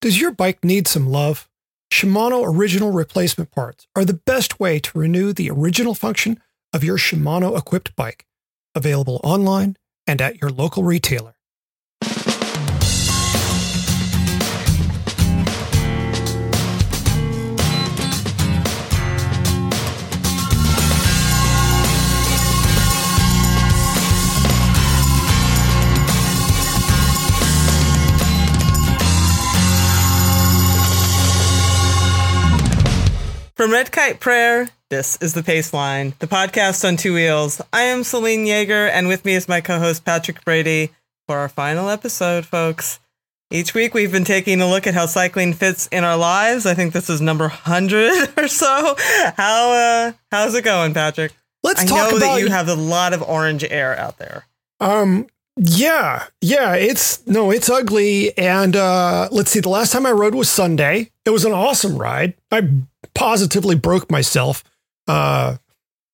Does your bike need some love? Shimano original replacement parts are the best way to renew the original function of your Shimano equipped bike. Available online and at your local retailer. From Red Kite Prayer, this is the Pace Line, the podcast on two wheels. I am Selene Yeager, and with me is my co-host Patrick Brady for our final episode, folks. Each week we've been taking a look at how cycling fits in our lives. I think this is number hundred or so. How uh, how's it going, Patrick? Let's I talk know about that you have a lot of orange air out there. Um, yeah, yeah, it's no, it's ugly. And uh, let's see, the last time I rode was Sunday. It was an awesome ride. I positively broke myself. Uh,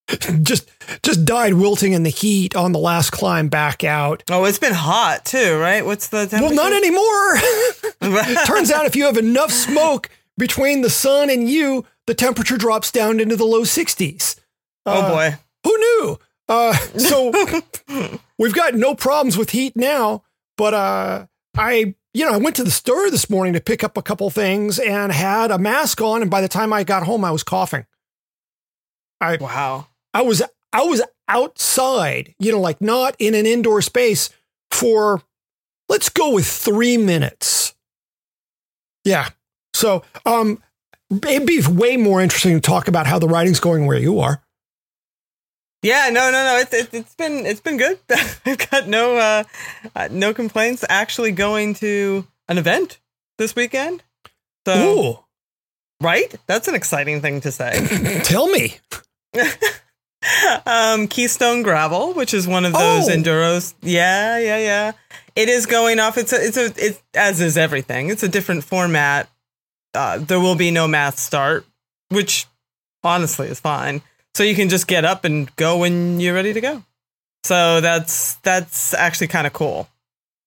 just just died wilting in the heat on the last climb back out. Oh, it's been hot too, right? What's the temperature? Well, not anymore. Turns out if you have enough smoke between the sun and you, the temperature drops down into the low 60s. oh Uh, boy. Who knew? Uh, so we've got no problems with heat now, but uh, I, you know, I went to the store this morning to pick up a couple things and had a mask on, and by the time I got home, I was coughing. I Wow. I was I was outside, you know, like not in an indoor space for let's go with three minutes. Yeah. So um it'd be way more interesting to talk about how the writing's going where you are. Yeah, no, no, no. It's it, it's been it's been good. I've got no uh, uh, no complaints. Actually, going to an event this weekend. So Ooh, right, that's an exciting thing to say. tell me. um, Keystone Gravel, which is one of those Oh. enduros. Yeah, yeah, yeah. It is going off. It's a it's a it as is everything. It's a different format. Uh, there will be no mass start, which honestly is fine. So you can just get up and go when you're ready to go. So that's that's actually kind of cool.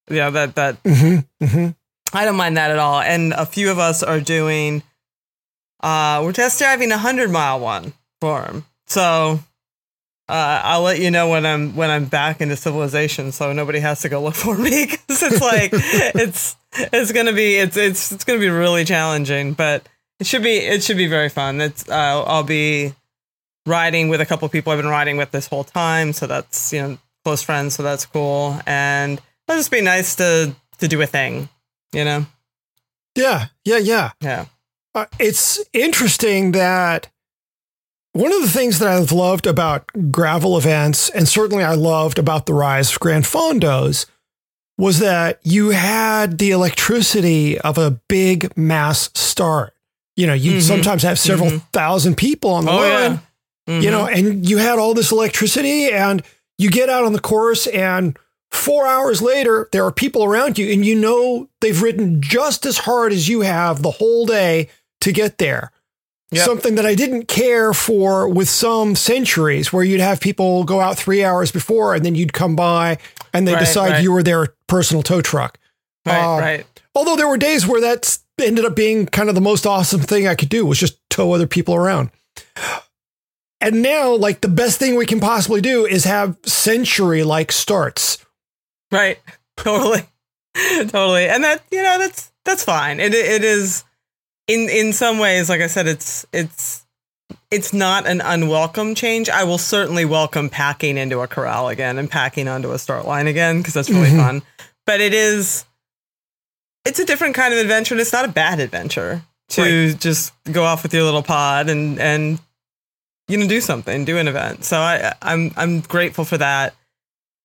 Yeah, that that Mm-hmm, mm-hmm. I don't mind that at all. And a few of us are doing, uh, we're test driving a hundred mile one for him. So, uh, I'll let you know when I'm when I'm back into civilization, so nobody has to go look for me because it's like it's it's gonna be it's it's it's gonna be really challenging, but it should be it should be very fun. It's uh, I'll be riding with a couple of people I've been riding with this whole time, so that's you know close friends, so that's cool, and it'll just be nice to to do a thing, you know. Yeah, yeah, yeah. Yeah. Uh, it's interesting that one of the things that I've loved about gravel events, and certainly I loved about the rise of Gran Fondos, was that you had the electricity of a big mass start. You know, you'd Mhm. sometimes have several Mhm. thousand people on the Oh line, yeah. You know, and you had all this electricity, and you get out on the course, and four hours later, there are people around you, and you know they've ridden just as hard as you have the whole day to get there. Yep. Something that I didn't care for with some centuries, where you'd have people go out three hours before, and then you'd come by, and they Right, decide right. you were their personal tow truck. right, uh, right. Although there were days where that ended up being kind of the most awesome thing I could do was just tow other people around. And now, like the best thing we can possibly do is have century like starts. Right. Totally. totally. And that, you know, that's that's fine. It it is in in some ways, like I said, it's it's it's not an unwelcome change. I will certainly welcome packing into a corral again and packing onto a start line again because that's really Mhm. fun. But it is it's a different kind of adventure and it's not a bad adventure to just go off with your little pod and and you know do something, do an event. So I I'm I'm grateful for that.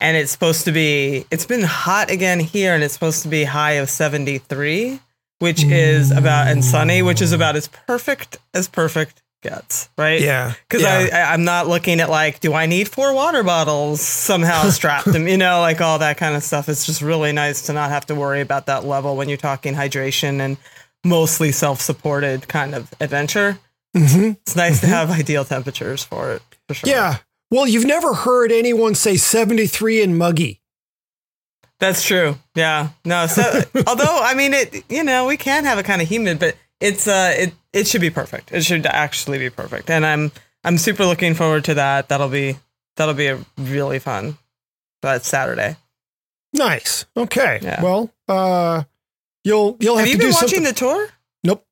And it's supposed to be it's been hot again here and it's supposed to be high of 73, which is about and sunny, which is about as perfect as perfect gets, right? Yeah. Because yeah. I, I I'm not looking at like, do I need four water bottles somehow strapped them? You know, like all that kind of stuff. It's just really nice to not have to worry about that level when you're talking hydration and mostly self-supported kind of adventure. Mhm. It's nice to have ideal temperatures for it. For sure. Yeah. Well, you've never heard anyone say 73 and muggy. That's true. Yeah. No. So, although I mean, it you know we can have it kind of humid, but it's uh it it should be perfect. It should actually be perfect, and I'm I'm super looking forward to that. That'll be that'll be a really fun. That Saturday. Nice. Okay. Yeah. Well, uh, you'll you'll have, Have you been watching something. the tour? nope.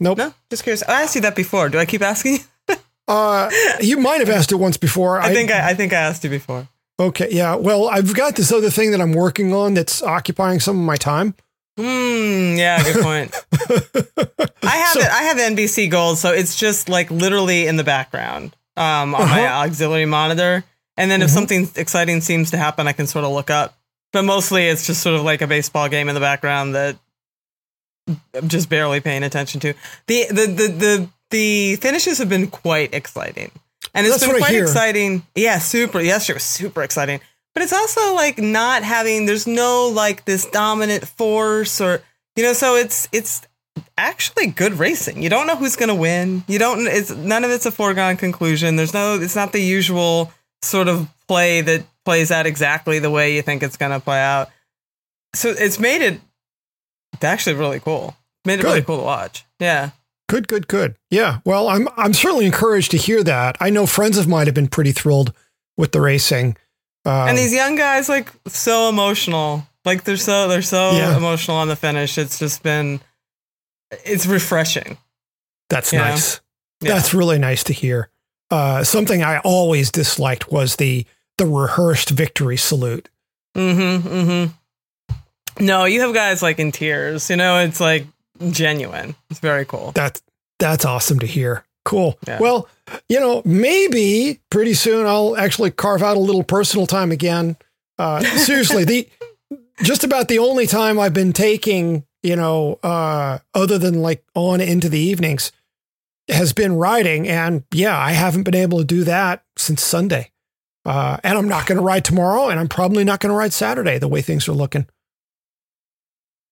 Nope. No. Just curious. I asked you that before. Do I keep asking? you? Uh, you might have asked it once before. I think I, I think I asked you before. Okay. Yeah. Well, I've got this other thing that I'm working on that's occupying some of my time. Hmm. Yeah. Good point. I have So- it. I have NBC Gold, so it's just like literally in the background um, on my Uh-huh. auxiliary monitor. And then if Mhm. something exciting seems to happen, I can sort of look up. But mostly, it's just sort of like a baseball game in the background that I'm just barely paying attention to. the the the the The finishes have been quite exciting, and it's That's been quite exciting. Yeah, super. Yesterday was super exciting, but it's also like not having. There's no like this dominant force or you know. So it's it's actually good racing. You don't know who's going to win. You don't. It's none of it's a foregone conclusion. There's no. It's not the usual sort of play that plays out exactly the way you think it's going to play out. So it's made it actually really cool. Made it really cool to watch. Yeah. Good, good, good. Yeah. Well, I'm I'm certainly encouraged to hear that. I know friends of mine have been pretty thrilled with the racing. Um, and these young guys like so emotional. Like they're so they're so Yeah. emotional on the finish. It's just been it's refreshing. that's nice. Yeah. That's really nice to hear. Uh, something I always disliked was the the rehearsed victory salute. Mm-hmm. Mm-hmm. No, you have guys like in tears. You know, it's like genuine. It's very cool. That that's awesome to hear. Cool. Yeah. Well, you know, maybe pretty soon I'll actually carve out a little personal time again. Uh, seriously, the just about the only time I've been taking, you know, uh, other than like on into the evenings, has been riding, and yeah, I haven't been able to do that since Sunday. Uh, and I'm not going to ride tomorrow, and I'm probably not going to ride Saturday. The way things are looking.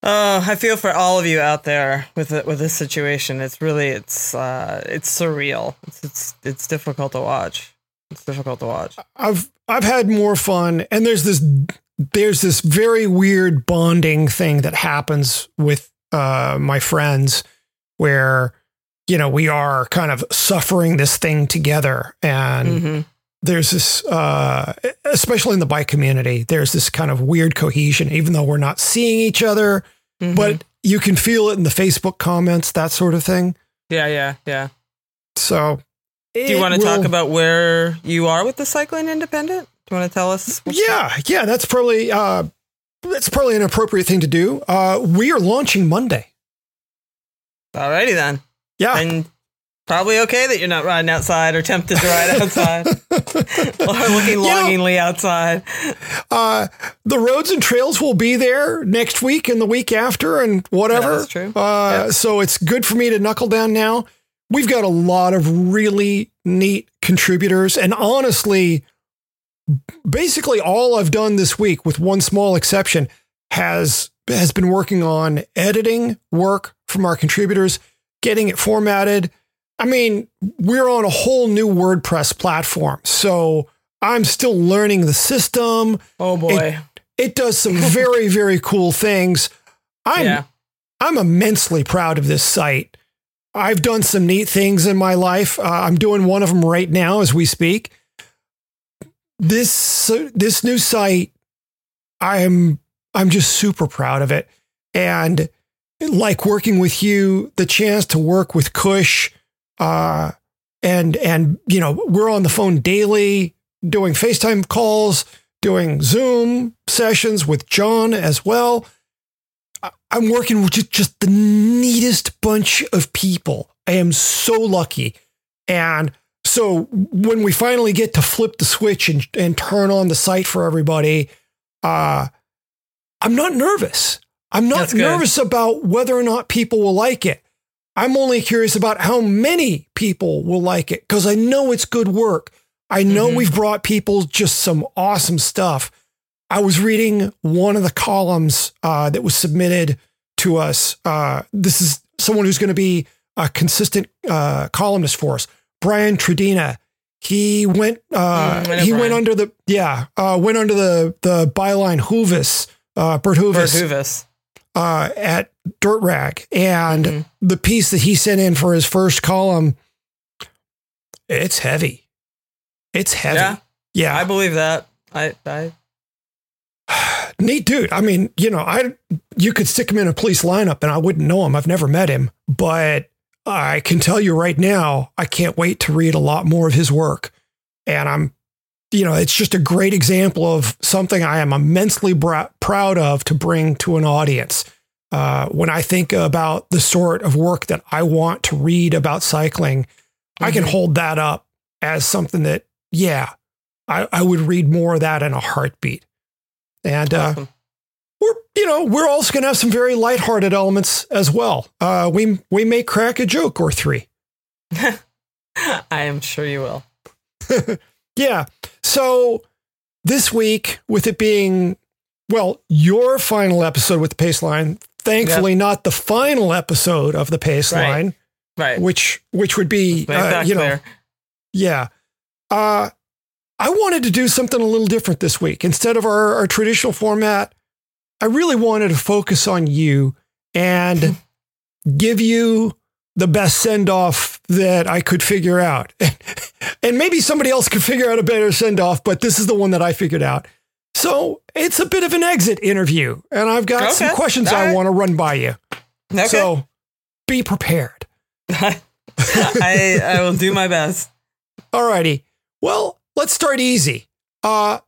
Oh, I feel for all of you out there with it, with this situation. It's really it's uh it's surreal. It's it's it's difficult to watch. It's difficult to watch. I've I've had more fun, and there's this there's this very weird bonding thing that happens with uh, my friends, where you know we are kind of suffering this thing together, and Mm-hmm. There's this, uh, especially in the bike community, there's this kind of weird cohesion, even though we're not seeing each other, Mm-hmm. but you can feel it in the Facebook comments, that sort of thing. yeah, yeah, yeah. So, Do you want to talk about where you are with the cycling independent? Do you want to tell us? Yeah, yeah, that's probably uh, that's probably an appropriate thing to do. Uh, we are launching Monday. Alrighty then. Yeah, And probably okay that you're not riding outside or tempted to ride outside or looking know- longingly outside. uh, the roads and trails will be there next week and the week after and whatever. Yeah, that's true. Uh, Yeah. So it's good for me to knuckle down now. We've got a lot of really neat contributors, and honestly, basically all I've done this week, with one small exception, has has been working on editing work from our contributors, getting it formatted. I mean, we're on a whole new WordPress platform, so I'm still learning the system. Oh boy. It does some very very cool things. I'm yeah. I'm immensely proud of this site. I've done some neat things in my life. Uh, I'm doing one of them right now as we speak. This this new site, I'm I'm just super proud of it, and like working with you, the chance to work with Kush, uh, and and you know we're on the phone daily, doing FaceTime calls, doing Zoom sessions with John as well. I'm working with just, just the neatest bunch of people. I am so lucky. And so when we finally get to flip the switch and, and turn on the site for everybody, uh, I'm not nervous. I'm not nervous about whether or not people will like it. I'm only curious about how many people will like it because I know it's good work. I know Mhm. we've brought people just some awesome stuff. I was reading one of the columns uh, that was submitted to us. Uh, this is someone who's going to be a consistent uh, columnist for us, Brian Tredina. He went. Uh, Mm, he went under the yeah. Uh, went under the the byline Hoovis, uh, Bert Hoovis, Bert Hoovis. Uh, at Dirt Rag, and Mhm. the piece that he sent in for his first column, it's heavy. It's heavy. Yeah, Yeah, I believe that. I, I neat dude. I mean, you know, I you could stick him in a police lineup and I wouldn't know him. I've never met him, but I can tell you right now, I can't wait to read a lot more of his work. And I'm, you know, it's just a great example of something I am immensely bra- proud of to bring to an audience. Uh, when I think about the sort of work that I want to read about cycling, I can Mhm. hold that up as something that, yeah, I, I would read more of that in a heartbeat. And uh, awesome. we're, you know, we're also going to have some very lighthearted elements as well. Uh, we we may crack a joke or three. I am sure you will. Yeah. So this week, with it being, well, your final episode with the pace line, thankfully not the final episode of the pace Right. line, Right. which which would be, uh, you know, yeah. Uh, I wanted to do something a little different this week. Instead of our, our traditional format, I really wanted to focus on you and give you the best send off that I could figure out. and maybe somebody else could figure out a better send off, but this is the one that I figured out. So it's a bit of an exit interview, and I've got some questions All I right. want to run by you. Okay. So be prepared. I I will do my best. Alrighty. Well, let's start easy. Uh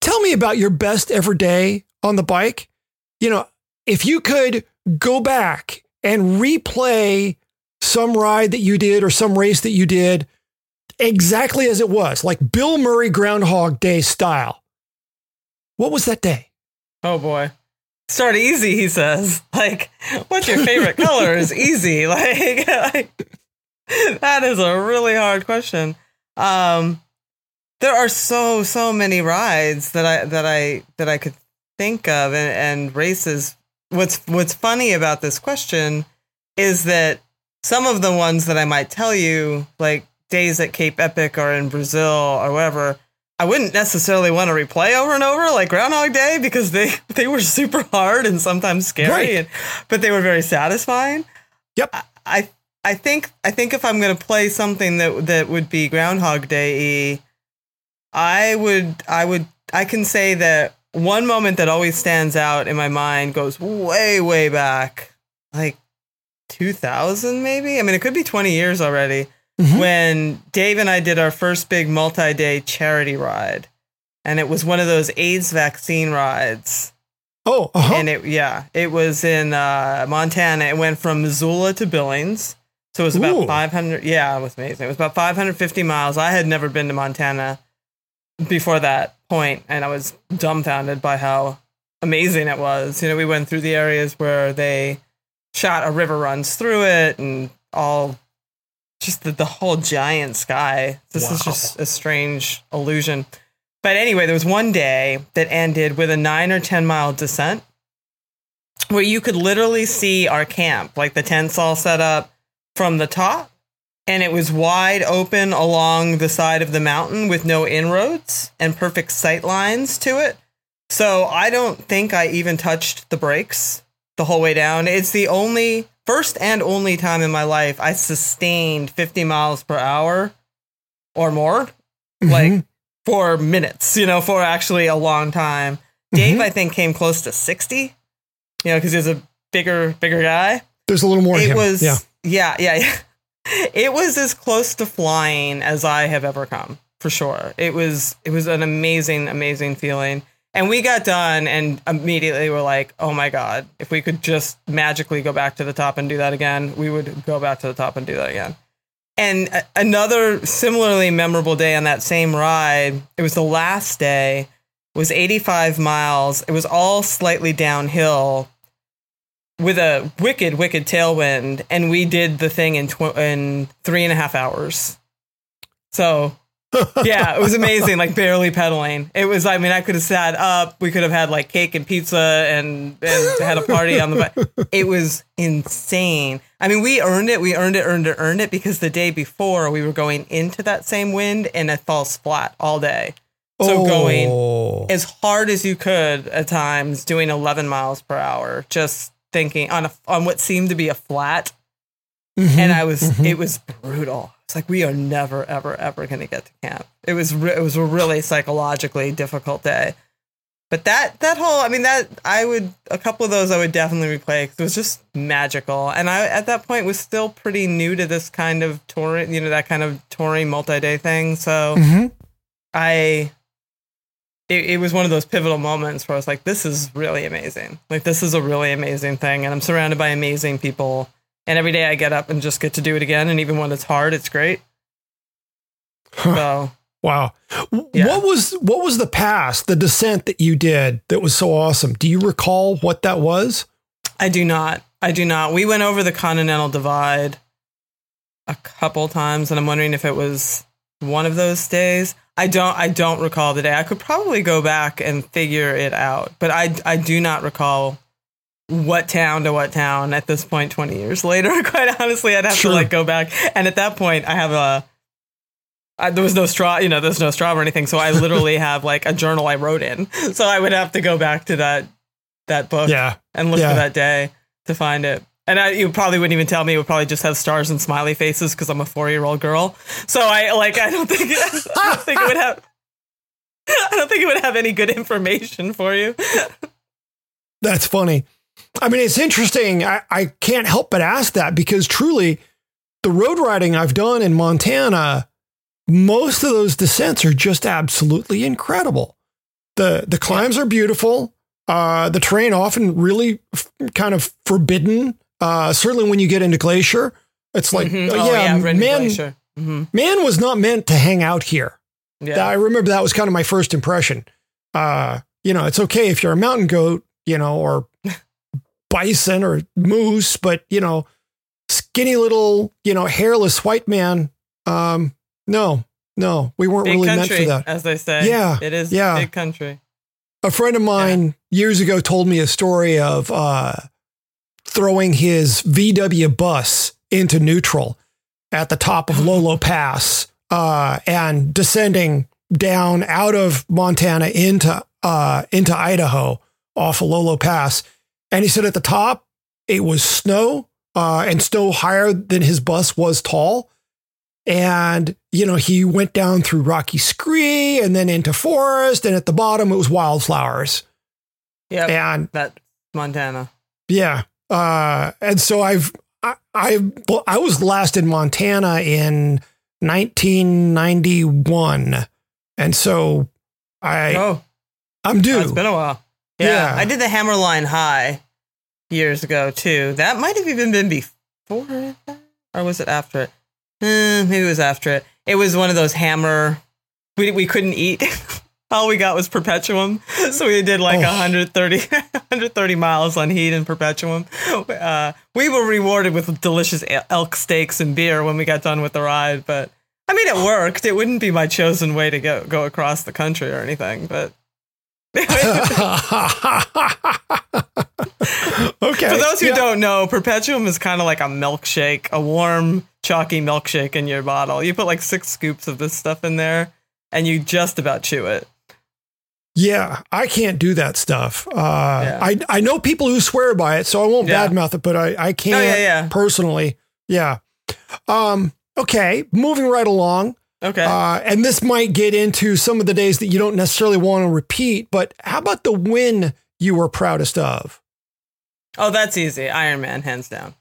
tell me about your best ever day on the bike. You know, if you could go back and replay some ride that you did or some race that you did exactly as it was, like Bill Murray Groundhog Day style. What was that day? Oh boy. Start easy, he says. Like, what's your favorite color is easy. Like, like, that is a really hard question. Um there are so so many rides that I that I that I could think of and, and races. What's what's funny about this question is that some of the ones that I might tell you, like days at Cape Epic or in Brazil or wherever, I wouldn't necessarily want to replay over and over like Groundhog Day because they they were super hard and sometimes scary, Right. and, but they were very satisfying. Yep. I I, I think I think if I'm going to play something that that would be Groundhog Day, I would I would I can say that one moment that always stands out in my mind goes way way back, like 2000 maybe. I mean, it could be 20 years already Mhm. when Dave and I did our first big multi day charity ride. And it was one of those AIDS vaccine rides. Oh, uh-huh. And it, yeah, it was in uh, Montana. It went from Missoula to Billings. So it was about Ooh. 500. Yeah, it was amazing. It was about 550 miles. I had never been to Montana before that point, and I was dumbfounded by how amazing it was. You know, we went through the areas where they shot a river runs through it and all just the, the whole giant sky. This is just a strange illusion. But anyway, there was one day that ended with a nine or 10 mile descent where you could literally see our camp, like the tents all set up from the top. And it was wide open along the side of the mountain with no inroads and perfect sight lines to it. So I don't think I even touched the brakes the whole way down. It's the only, first and only time in my life I sustained 50 miles per hour or more like Mhm. for minutes, you know, for actually a long time. Dave, Mhm. I think, came close to 60, you know, because he's a bigger, bigger guy. there's a little more. It him. was, yeah. yeah, yeah, yeah. It was as close to flying as I have ever come, for sure. It was, it was an amazing, amazing feeling. And we got done and immediately were like, oh my God, if we could just magically go back to the top and do that again, we would go back to the top and do that again. And another similarly memorable day on that same ride, it was the last day, was 85 miles. It was all slightly downhill with a wicked, wicked tailwind. And we did the thing in, tw- in three and a half hours. So yeah, it was amazing. Like barely pedaling. It was. I mean, I could have sat up. We could have had like cake and pizza and and had a party on the. bike. It was insane. I mean, we earned it. We earned it. Earned it. Earned it because the day before we were going into that same wind and it falls flat all day. So Oh. going as hard as you could at times, doing 11 miles per hour, just thinking on a on what seemed to be a flat Mhm. and I was Mhm. it was brutal. It's like we are never ever ever going to get to camp. It was re- it was a really psychologically difficult day. But that that whole I mean that I would a couple of those I would definitely replay cuz it was just magical. And I at that point was still pretty new to this kind of touring, you know, that kind of touring multi-day thing. So Mhm. I it, it was one of those pivotal moments where I was like, this is really amazing. Like this is a really amazing thing. And I'm surrounded by amazing people. And every day I get up and just get to do it again. And even when it's hard, it's great. Huh. So Wow. Yeah. What was what was the pass, the descent that you did that was so awesome? Do you recall what that was? I do not. I do not. We went over the Continental Divide a couple times, and I'm wondering if it was one of those days. I don't. I don't recall the day. I could probably go back and figure it out, but I I do not recall what town to what town at this point. Twenty years later, quite honestly, I'd have Sure. to like go back. And at that point, I have a. I, there was no straw, you know, there's no straw or anything. So I literally have like a journal I wrote in. So I would have to go back to that that book Yeah. and look Yeah. for that day to find it. And I, you probably wouldn't even tell me. It would probably just have stars and smiley faces because I'm a four year old girl. So I like. I don't think. I don't think it would have. I don't think it would have any good information for you. That's funny. I mean, it's interesting. I, I can't help but ask that because truly, the road riding I've done in Montana, most of those descents are just absolutely incredible. the The climbs are beautiful. Uh, the terrain often really f- kind of forbidden. Uh, certainly when you get into Glacier, it's like, Mhm. uh, oh yeah, yeah, man, Glacier. hmm man was not meant to hang out here. Yeah. I remember that was kind of my first impression. Uh, you know, it's okay if you're a mountain goat, you know, or bison or moose, but you know, skinny little, you know, hairless white man. Um, no, no, we weren't big really meant country, for that. as they say. Yeah, it is. yeah. big country. A friend of mine years ago told me a story of uh, throwing his VW bus into neutral at the top of Lolo Pass uh, and descending down out of Montana into uh, into Idaho off of Lolo Pass. And he said at the top it was snow uh, and snow higher than his bus was tall. And, you know, he went down through Rocky Scree and then into forest. And at the bottom, it was wildflowers. Yeah, And That Montana. yeah. Uh, and so I've, I, I, I was last in Montana in 1991. And so I, oh, I'm oh, due. it's been a while. Yeah, Yeah. I did the Hammerline High years ago too. That might have even been before or was it after it? Eh, maybe it was after it. It was one of those hammer. We we couldn't eat. All we got was Perpetuem, so we did like Oh. 130, 130 miles on heat and Perpetuem. Uh, we were rewarded with delicious elk steaks and beer when we got done with the ride, but I mean, it worked. It wouldn't be my chosen way to go go across the country or anything, but okay. For those who Yeah. don't know, Perpetuem is kind of like a milkshake, a warm, chalky milkshake in your bottle. You put like six scoops of this stuff in there, and you just about chew it. Yeah, I can't do that stuff. Uh, Yeah. I I know people who swear by it, so I won't Yeah. badmouth it, but I I can't Oh, yeah, personally. Yeah. Um. Okay. Moving right along. Okay. Uh, and this might get into some of the days that you don't necessarily want to repeat, but how about the win you were proudest of? oh, that's easy. Iron Man, hands down.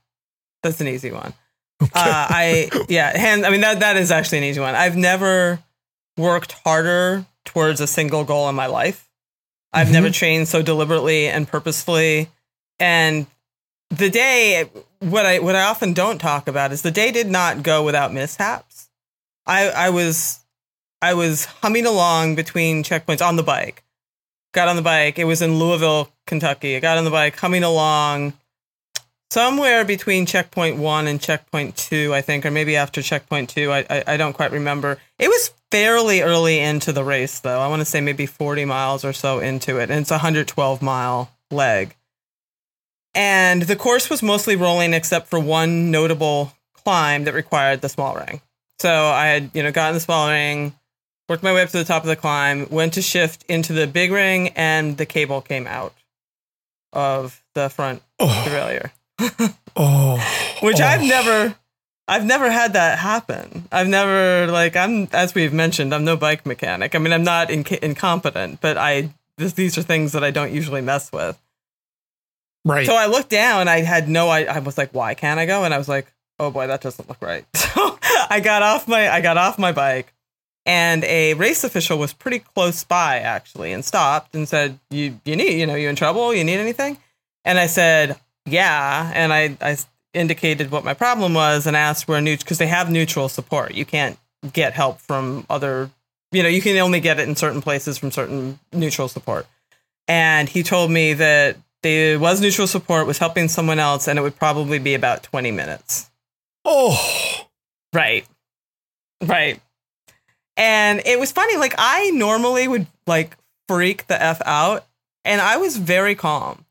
That's an easy one. Uh, I yeah, hand. I mean that that is actually an easy one. I've never worked harder towards a single goal in my life. I've Mhm. never trained so deliberately and purposefully. And the day, what I what I often don't talk about is the day did not go without mishaps. I I was I was humming along between checkpoints on the bike. Got on the bike. It was in Louisville, Kentucky. I got on the bike, humming along. Somewhere between checkpoint one and checkpoint two, I think, or maybe after checkpoint two. I, I, I don't quite remember. It was fairly early into the race, though. I want to say maybe 40 miles or so into it. And it's a 112 mile leg. And the course was mostly rolling except for one notable climb that required the small ring. So I had, you know, gotten the small ring, worked my way up to the top of the climb, went to shift into the big ring, and the cable came out of the front Oh, derailleur. Oh, Which oh. I've never I've never had that happen. I've never like I'm as we've mentioned, I'm no bike mechanic. I mean, I'm not inc- incompetent, but I this, these are things that I don't usually mess with. right. So I looked down. I had no. I, I was like, why can't I go? And I was like, oh boy, that doesn't look right. So I got off my I got off my bike, and a race official was pretty close by actually, and stopped and said, you you need you know you in trouble? You need anything? And I said, yeah. And I I indicated what my problem was and asked where neutral because they have neutral support. You can't get help from other. You know, you can only get it in certain places from certain neutral support. And he told me that there was neutral support, was helping someone else, and it would probably be about 20 minutes. oh, Right. Right. And it was funny. Like, I normally would like freak the F out, and I was very calm.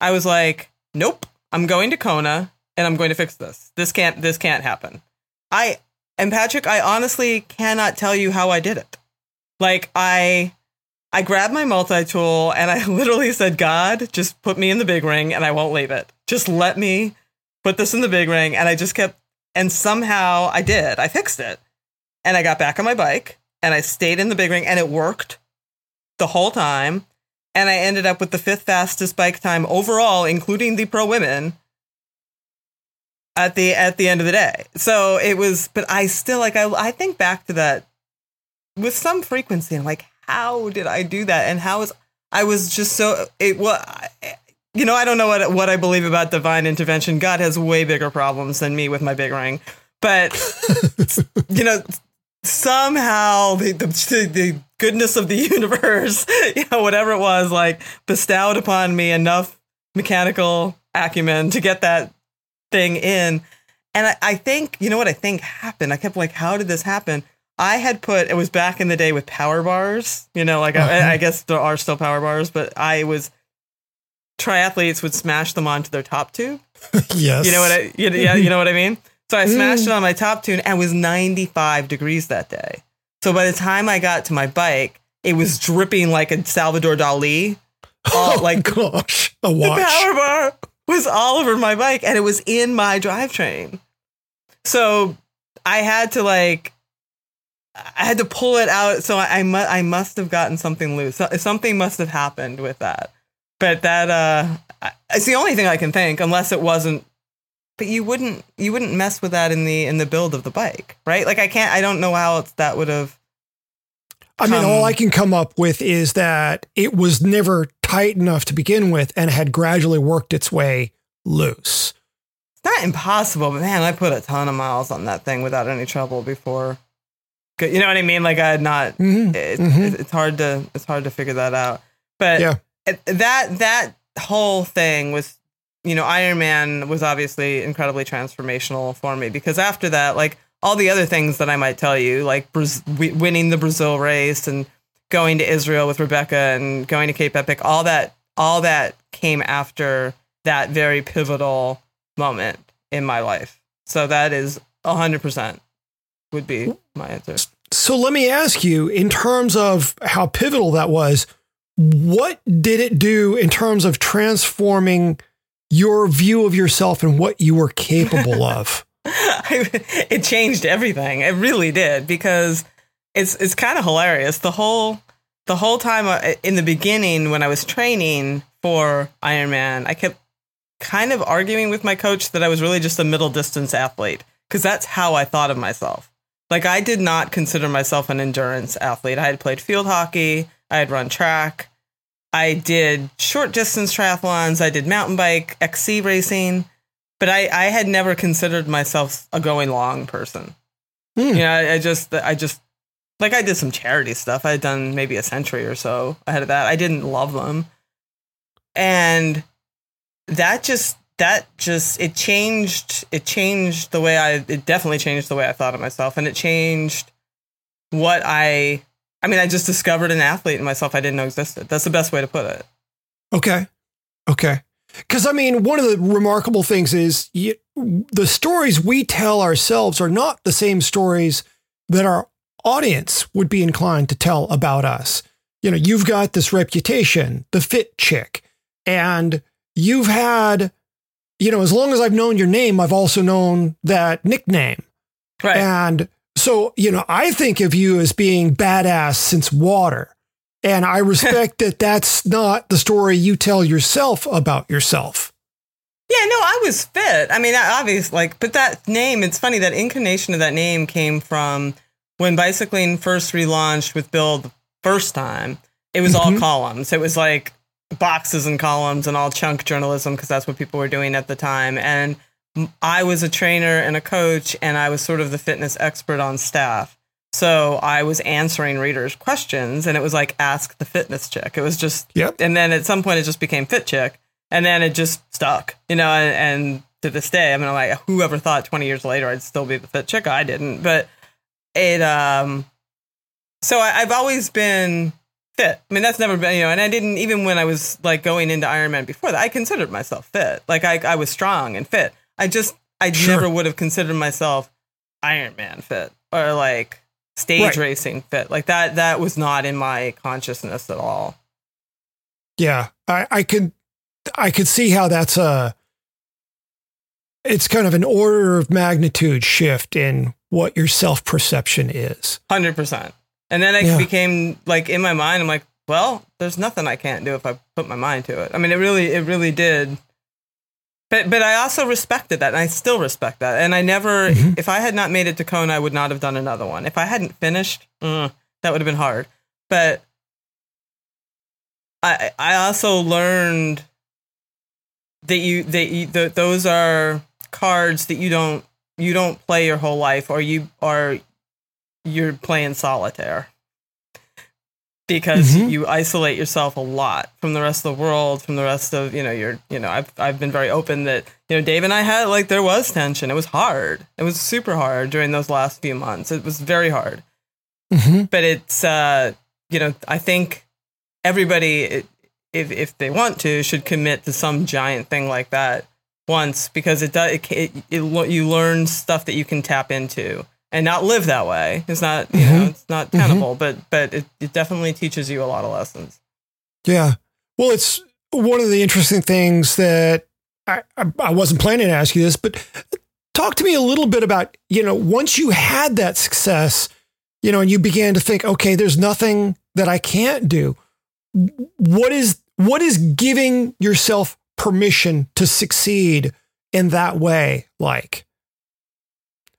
I was like, nope, I'm going to Kona and I'm going to fix this. This can't, this can't happen. I, and Patrick, I honestly cannot tell you how I did it. Like, I, I grabbed my multi tool and I literally said, God, just put me in the big ring and I won't leave it. Just let me put this in the big ring. And I just kept, and somehow I did. I fixed it. And I got back on my bike and I stayed in the big ring and it worked the whole time. And I ended up with the fifth fastest bike time overall, including the pro women at the at the end of the day. So it was, but I still like I I think back to that with some frequency. I'm like, how did I do that? And how was I was just so it was. You know, I don't know what what I believe about divine intervention. God has way bigger problems than me with my big ring, but you know, somehow the, the the goodness of the universe, you know, whatever it was, like bestowed upon me enough mechanical acumen to get that thing in. And I, I think, you know what I think happened? I kept like, how did this happen? I had put, it was back in the day with power bars, you know, like I, uh-huh. I guess there are still power bars, but I was, triathletes would smash them onto their top tube. yes. You know what I, you, yeah, you know what I mean? So I smashed it on my top tube and it was 95 degrees that day. So by the time I got to my bike, it was dripping like a Salvador Dali. All, oh, like gosh, a the power bar was all over my bike and it was in my drivetrain. So I had to like I had to pull it out. So I, I mu- I must have gotten something loose. So- Something must have happened with that. But that uh it's the only thing I can think unless it wasn't but you wouldn't you wouldn't mess with that in the in the build of the bike, right? Like I can't I don't know how else that would have I mean, all I can come up with is that it was never tight enough to begin with and had gradually worked its way loose. It's not impossible, but man, I put a ton of miles on that thing without any trouble before. You know what I mean? Like I had not. Mhm. It, Mhm. it- it's hard to it's hard to figure that out. But Yeah. it- that that whole thing was, you know, Iron Man was obviously incredibly transformational for me because after that, like all the other things that I might tell you, like winning the Brazil race and going to Israel with Rebecca and going to Cape Epic, all that all that came after that very pivotal moment in my life. So that is 100% would be my answer. So let me ask you, in terms of how pivotal that was, what did it do in terms of transforming your view of yourself and what you were capable of? it changed everything. It really did because it's it's kind of hilarious. The whole the whole time uh, in the beginning when I was training for Ironman, I kept kind of arguing with my coach that I was really just a middle distance athlete because that's how I thought of myself. Like I did not consider myself an endurance athlete. I had played field hockey, I had run track, I did short distance triathlons, I did mountain bike, XC racing, but I, I had never considered myself a going long person. Hmm. You know, I, I just I just like I did some charity stuff. I had done maybe a century or so ahead of that. I didn't love them. And that just that just it changed it changed the way I it definitely changed the way I thought of myself and it changed what I I mean I just discovered an athlete in myself I didn't know existed. That's the best way to put it. Okay. Okay. Cuz I mean one of the remarkable things is you, the stories we tell ourselves are not the same stories that our audience would be inclined to tell about us. You know, you've got this reputation, the fit chick, and you've had you know, as long as I've known your name, I've also known that nickname. Right. And so, you know, I think of you as being badass since water. And I respect that that's not the story you tell yourself about yourself. Yeah, no, I was fit. I mean, obviously, like, but that name, it's funny that incarnation of that name came from when bicycling first relaunched with Bill the first time. It was mm-hmm. all columns. It was like boxes and columns and all chunk journalism because that's what people were doing at the time. And I was a trainer and a coach, and I was sort of the fitness expert on staff. So I was answering readers' questions, and it was like ask the fitness chick. It was just, yep. And then at some point, it just became fit chick, and then it just stuck, you know. And, and to this day, I mean, like whoever thought twenty years later I'd still be the fit chick? I didn't, but it. um So I, I've always been fit. I mean, that's never been, you know, and I didn't, even when I was like going into Ironman before that, I considered myself fit. Like I, I was strong and fit. I just, I sure. never would have considered myself Ironman fit or like stage right. racing fit. Like that, that was not in my consciousness at all. Yeah. I, I could, I could see how that's a, it's kind of an order of magnitude shift in what your self perception is. 100%. And then it yeah. became like in my mind, I'm like, well, there's nothing I can't do if I put my mind to it. I mean, it really, it really did. But, but I also respected that, and I still respect that. And I never, mm-hmm. if I had not made it to Kona, I would not have done another one. If I hadn't finished, mm, that would have been hard. But I, I also learned that you, that you, that those are cards that you don't, you don't play your whole life, or you are you're playing solitaire because mm-hmm. you isolate yourself a lot from the rest of the world, from the rest of, you know, you're, you know, I've, I've been very open that, you know, Dave and I had, like, there was tension. It was hard. It was super hard during those last few months. It was very hard. Mm-hmm. But it's, uh, you know, I think everybody, if, if they want to, should commit to some giant thing like that once because it does, it, it, it you learn stuff that you can tap into and not live that way. It's not, you mm-hmm. know, it's not mm-hmm. tenable, mm-hmm. but but it, it definitely teaches you a lot of lessons. Yeah. Well, it's one of the interesting things that I, I wasn't planning to ask you this, but talk to me a little bit about, you know, once you had that success, you know, and you began to think, okay, there's nothing that I can't do. What is what is giving yourself permission to succeed in that way like?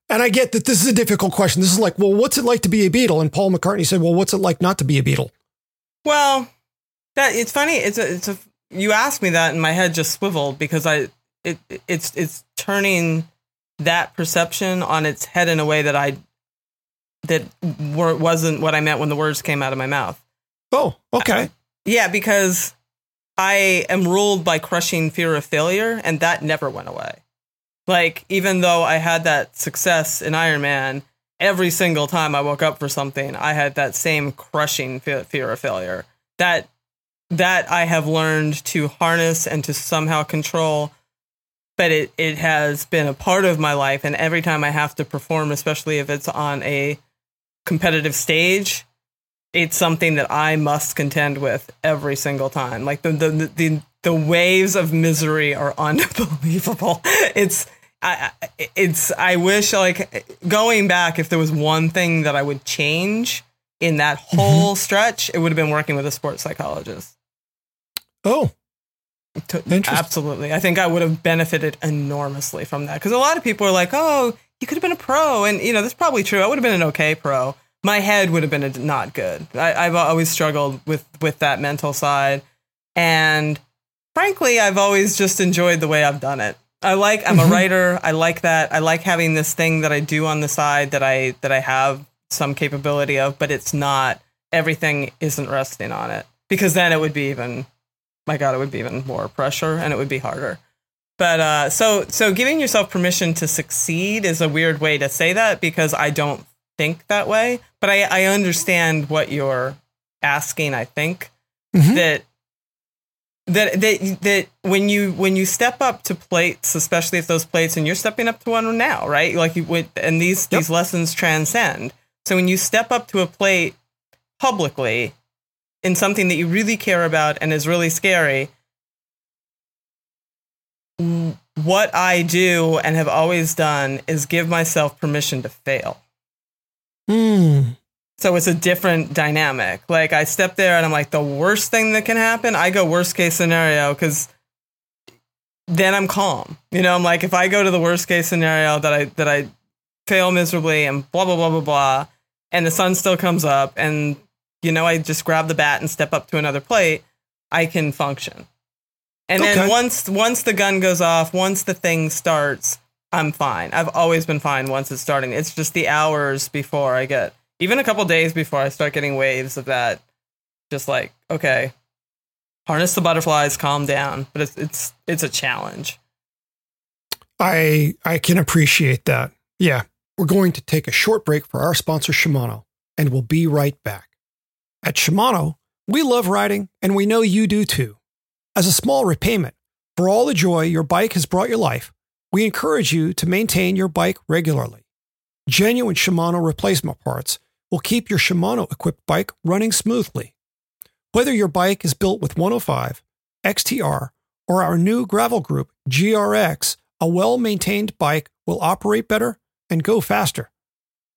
And I get that this is a difficult question. This is like, well, what's it like to be a Beatle? And Paul McCartney said, well, what's it like not to be a Beatle? Well, that it's funny. It's a, it's a, you asked me that and my head just swiveled because I, it, it's, it's turning that perception on its head in a way that I, that were, wasn't what I meant when the words came out of my mouth. Oh, okay. I, yeah, because I am ruled by crushing fear of failure and that never went away. Like, even though I had that success in Iron Man, every single time I woke up for something, I had that same crushing fear of failure. That that I have learned to harness and to somehow control. But it, it has been a part of my life. And every time I have to perform, especially if it's on a competitive stage, it's something that I must contend with every single time. Like the the the, the waves of misery are unbelievable. It's I, it's I wish like going back if there was one thing that I would change in that mm-hmm. whole mm-hmm. stretch, it would have been working with a sports psychologist. Oh, absolutely. I think I would have benefited enormously from that because a lot of people are like, "Oh, you could have been a pro," and you know that's probably true. I would have been an okay pro. My head would have been a, not good. I, I've always struggled with with that mental side, and frankly, I've always just enjoyed the way I've done it. I like I'm a mm-hmm. writer. I like that. I like having this thing that I do on the side that I that I have some capability of, but it's not everything isn't resting on it. Because then it would be even my god, it would be even more pressure and it would be harder. But uh, so so giving yourself permission to succeed is a weird way to say that because I don't think that way. But I, I understand what you're asking. I think Mhm. that that that that when you when you step up to plates, especially if those plates, and you're stepping up to one now, right? Like you would, and these Yep. these lessons transcend. So when you step up to a plate publicly in something that you really care about and is really scary, what I do and have always done is give myself permission to fail. Hmm. So it's a different dynamic. Like I step there and I'm like, the worst thing that can happen, I go worst case scenario because then I'm calm. You know, I'm like, if I go to the worst case scenario that I that I fail miserably and blah blah blah blah blah, and the sun still comes up and you know I just grab the bat and step up to another plate, I can function. And Okay. then once once the gun goes off, once the thing starts, I'm fine. I've always been fine once it's starting. It's just the hours before I get even a couple days before I start getting waves of that. Just like, okay, harness the butterflies, calm down. But it's it's it's a challenge. I I can appreciate that. Yeah. We're going to take a short break for our sponsor Shimano and we'll be right back. At Shimano, we love riding and we know you do too. As a small repayment for all the joy your bike has brought your life, we encourage you to maintain your bike regularly. Genuine Shimano replacement parts will keep your Shimano equipped bike running smoothly. Whether your bike is built with 105, XTR, or our new gravel group, GRX, a well maintained bike will operate better and go faster.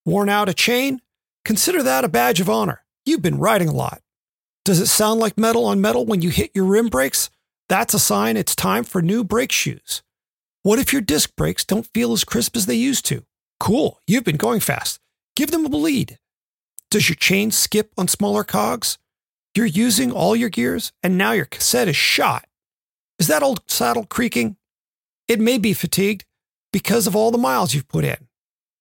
Worn out a chain? Consider that a badge of honor. You've been riding a lot. Does it sound like metal on metal when you hit your rim brakes? That's a sign it's time for new brake shoes. What if your disc brakes don't feel as crisp as they used to? Cool, you've been going fast. Give them a bleed. Does your chain skip on smaller cogs? You're using all your gears and now your cassette is shot. Is that old saddle creaking? It may be fatigued because of all the miles you've put in.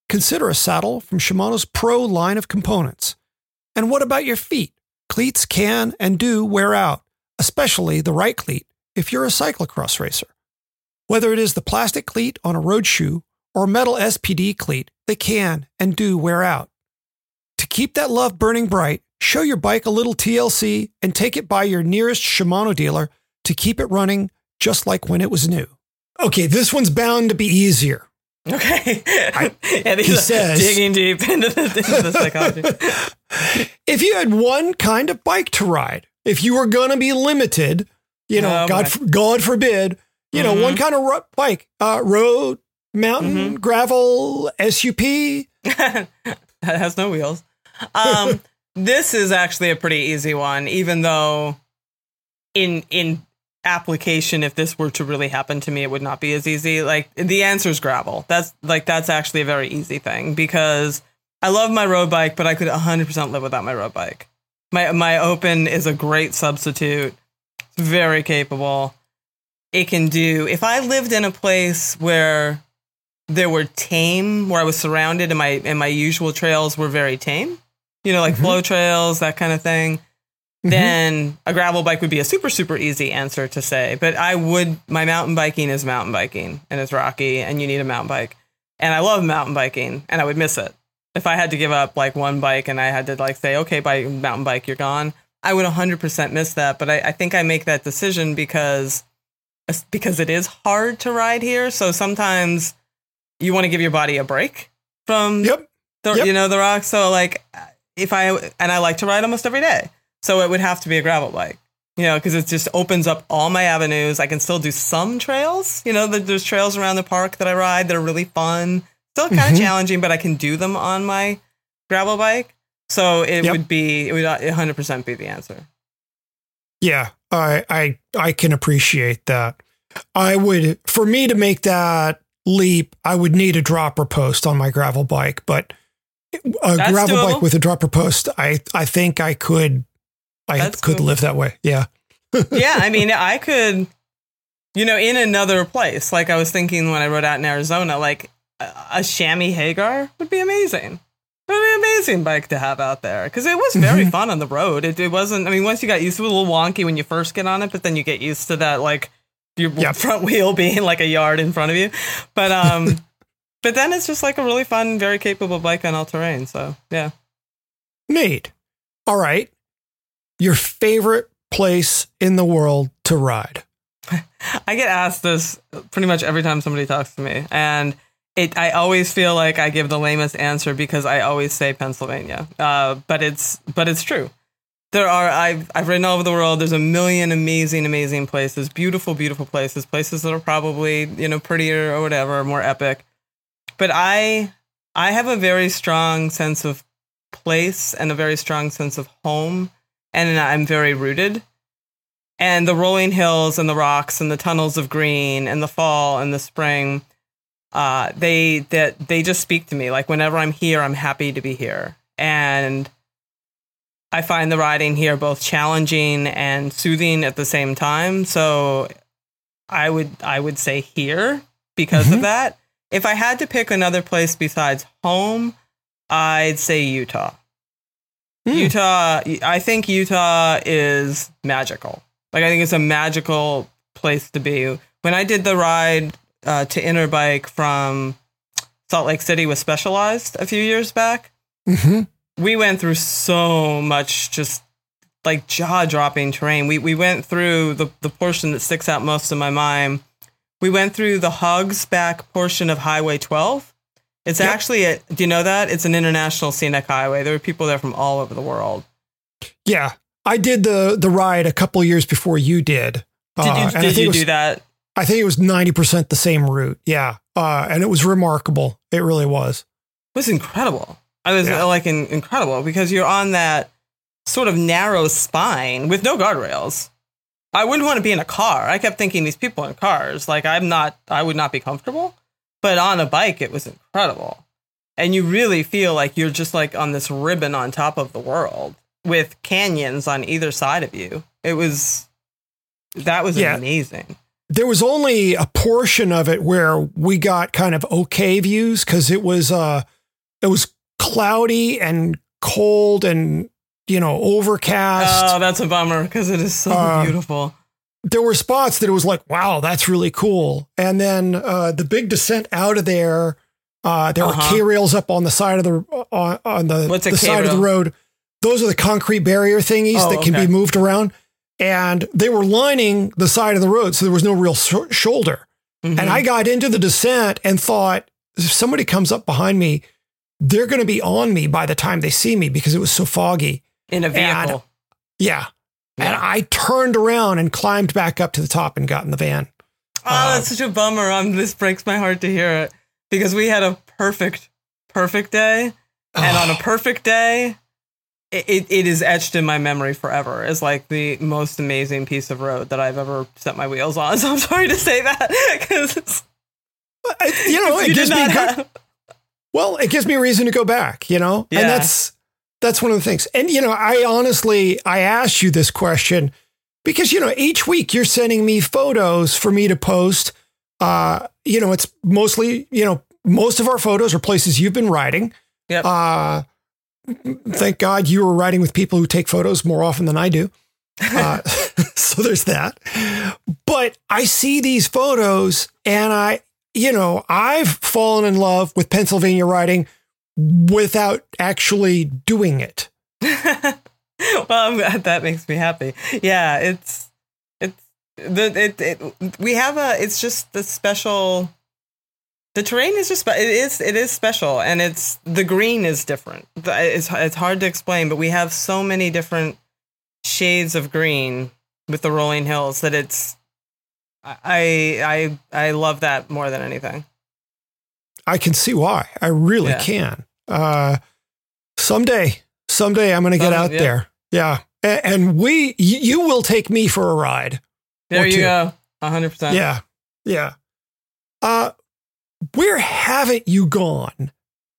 Consider a saddle from Shimano's Pro line of components. And what about your feet? Cleats can and do wear out, especially the right cleat if you're a cyclocross racer. Whether it is the plastic cleat on a road shoe or metal SPD cleat, they can and do wear out. Keep that love burning bright, show your bike a little TLC and take it by your nearest Shimano dealer to keep it running just like when it was new. Okay, this one's bound to be easier. Okay. and he like says- digging deep into the, into the psychology. If you had one kind of bike to ride, if you were going to be limited, you know, Oh, God. God forbid, you know, Mhm. one kind of ro- bike, uh, road, mountain, Mm-hmm. gravel, SUP. that has no wheels. Um, this is actually a pretty easy one, even though in in application, if this were to really happen to me, it would not be as easy. Like the answer is gravel. That's like that's actually a very easy thing because I love my road bike, but I could 100% live without my road bike. My my open is a great substitute. It's very capable. It can do if I lived in a place where there were tame where I was surrounded and my and my usual trails were very tame. You know, like Mhm. flow trails, that kind of thing. Mhm. Then a gravel bike would be a super, super easy answer to say. But I would my mountain biking is mountain biking and it's rocky and you need a mountain bike. And I love mountain biking and I would miss it. If I had to give up like one bike and I had to like say, okay, by mountain bike, you're gone, I would 100% miss that. But I, I think I make that decision because because it is hard to ride here. So sometimes you want to give your body a break from Yep. the, Yep. you know the rock. So like if I and I like to ride almost every day, so it would have to be a gravel bike. You know, because it just opens up all my avenues. I can still do some trails. You know, there's trails around the park that I ride that are really fun. Still kind of Mhm. challenging, but I can do them on my gravel bike. So it Yep. would be it would 100 percent be the answer. Yeah, I, I I can appreciate that. I would for me to make that leap, I would need a dropper post on my gravel bike, but a That's gravel doable. bike with a dropper post, I I think I could I That's could live that way. Yeah. yeah, I mean, I could, you know, in another place. Like I was thinking when I rode out in Arizona, like a, a chamois Hagar would be amazing. It would be an amazing bike to have out there because it was very Mhm. fun on the road. It, it wasn't. I mean, once you got used to it, it a little wonky when you first get on it, but then you get used to that like your Yep. front wheel being like a yard in front of you. But um, but then it's just like a really fun, very capable bike on all terrain. So yeah. Neat. All right. Your favorite place in the world to ride? I get asked this pretty much every time somebody talks to me, and it I always feel like I give the lamest answer because I always say Pennsylvania. Uh, but it's but it's true. There are I've I've ridden all over the world. There's a million amazing amazing places, beautiful beautiful places, places that are probably you know prettier or whatever, more epic. But I I have a very strong sense of place and a very strong sense of home, and I'm very rooted. And the rolling hills and the rocks and the tunnels of green and the fall and the spring uh, they that they just speak to me. Like whenever i'm here i'm happy to be here. And i find the riding here both challenging and soothing at the same time. So i would i would say here because Mhm. of that if i had to pick another place besides home i'd say utah Hmm. Utah, I think Utah is magical. Like I think it's a magical place to be. When I did the ride uh, to Interbike from Salt Lake City with Specialized a few years back, hmm we went through so much just like jaw dropping terrain. We we went through the the portion that sticks out most in my mind. We went through the Hogsback portion of Highway 12. It's Yep. actually a, do you know that? It's an international scenic highway. There were people there from all over the world. Yeah. I did the the ride a couple years before you did. Did Uh, you, I did you was, do that? I think it was 90% the same route. Yeah. Uh, and it was remarkable. It really was. It was incredible. I was Yeah. uh, like in, incredible because you're on that sort of narrow spine with no guardrails. I wouldn't want to be in a car. I kept thinking these people in cars, like I'm not, I would not be comfortable. But on a bike, it was incredible, and you really feel like you're just like on this ribbon on top of the world with canyons on either side of you. It was that was Yeah. amazing. There was only a portion of it where we got kind of okay views because it was uh it was cloudy and cold and you know overcast. Oh, that's a bummer because it is so Uh, beautiful. there were spots that it was like, wow, that's really cool. And then uh, the big descent out of there, uh, there Uh-huh. were K rails up on the side of the on, on the, the side of the road. Those are the concrete barrier thingies Oh, that can okay. be moved around, and they were lining the side of the road, so there was no real sh- shoulder. Mhm. And I got into the descent and thought, if somebody comes up behind me, they're going to be on me by the time they see me because it was so foggy. In a vehicle. Yeah. And I turned around and climbed back up to the top and got in the van. Oh, Uh, that's such a bummer. Um, this breaks my heart to hear it because we had a perfect, perfect day, and on a perfect day, it, it, it is etched in my memory forever as like the most amazing piece of road that I've ever set my wheels on. So I'm sorry to say that because I- you know, it gives me have. well, it gives me a reason to go back, you know? Yeah. And that's that's one of the things. And you know, I honestly I asked you this question because you know, each week you're sending me photos for me to post. Uh, you know, it's mostly, you know, most of our photos are places you've been riding. Yep. Uh thank God you were riding with people who take photos more often than I do. Uh, so there's that. But I see these photos and I, you know, I've fallen in love with Pennsylvania riding without actually doing it. well, I'm glad that makes me happy. Yeah, it's it's the it, it we have a it's just the special. The terrain is just it is it is special and it's the green is different. It's it's hard to explain, but we have so many different shades of green with the rolling hills that it's I I I love that more than anything. I can see why. I really Yeah. can. Uh, someday, someday I'm going to get out yeah. there. Yeah. A- And we, y- you will take me for a ride. There you two. go, hundred percent. Yeah. Yeah. Uh, where haven't you gone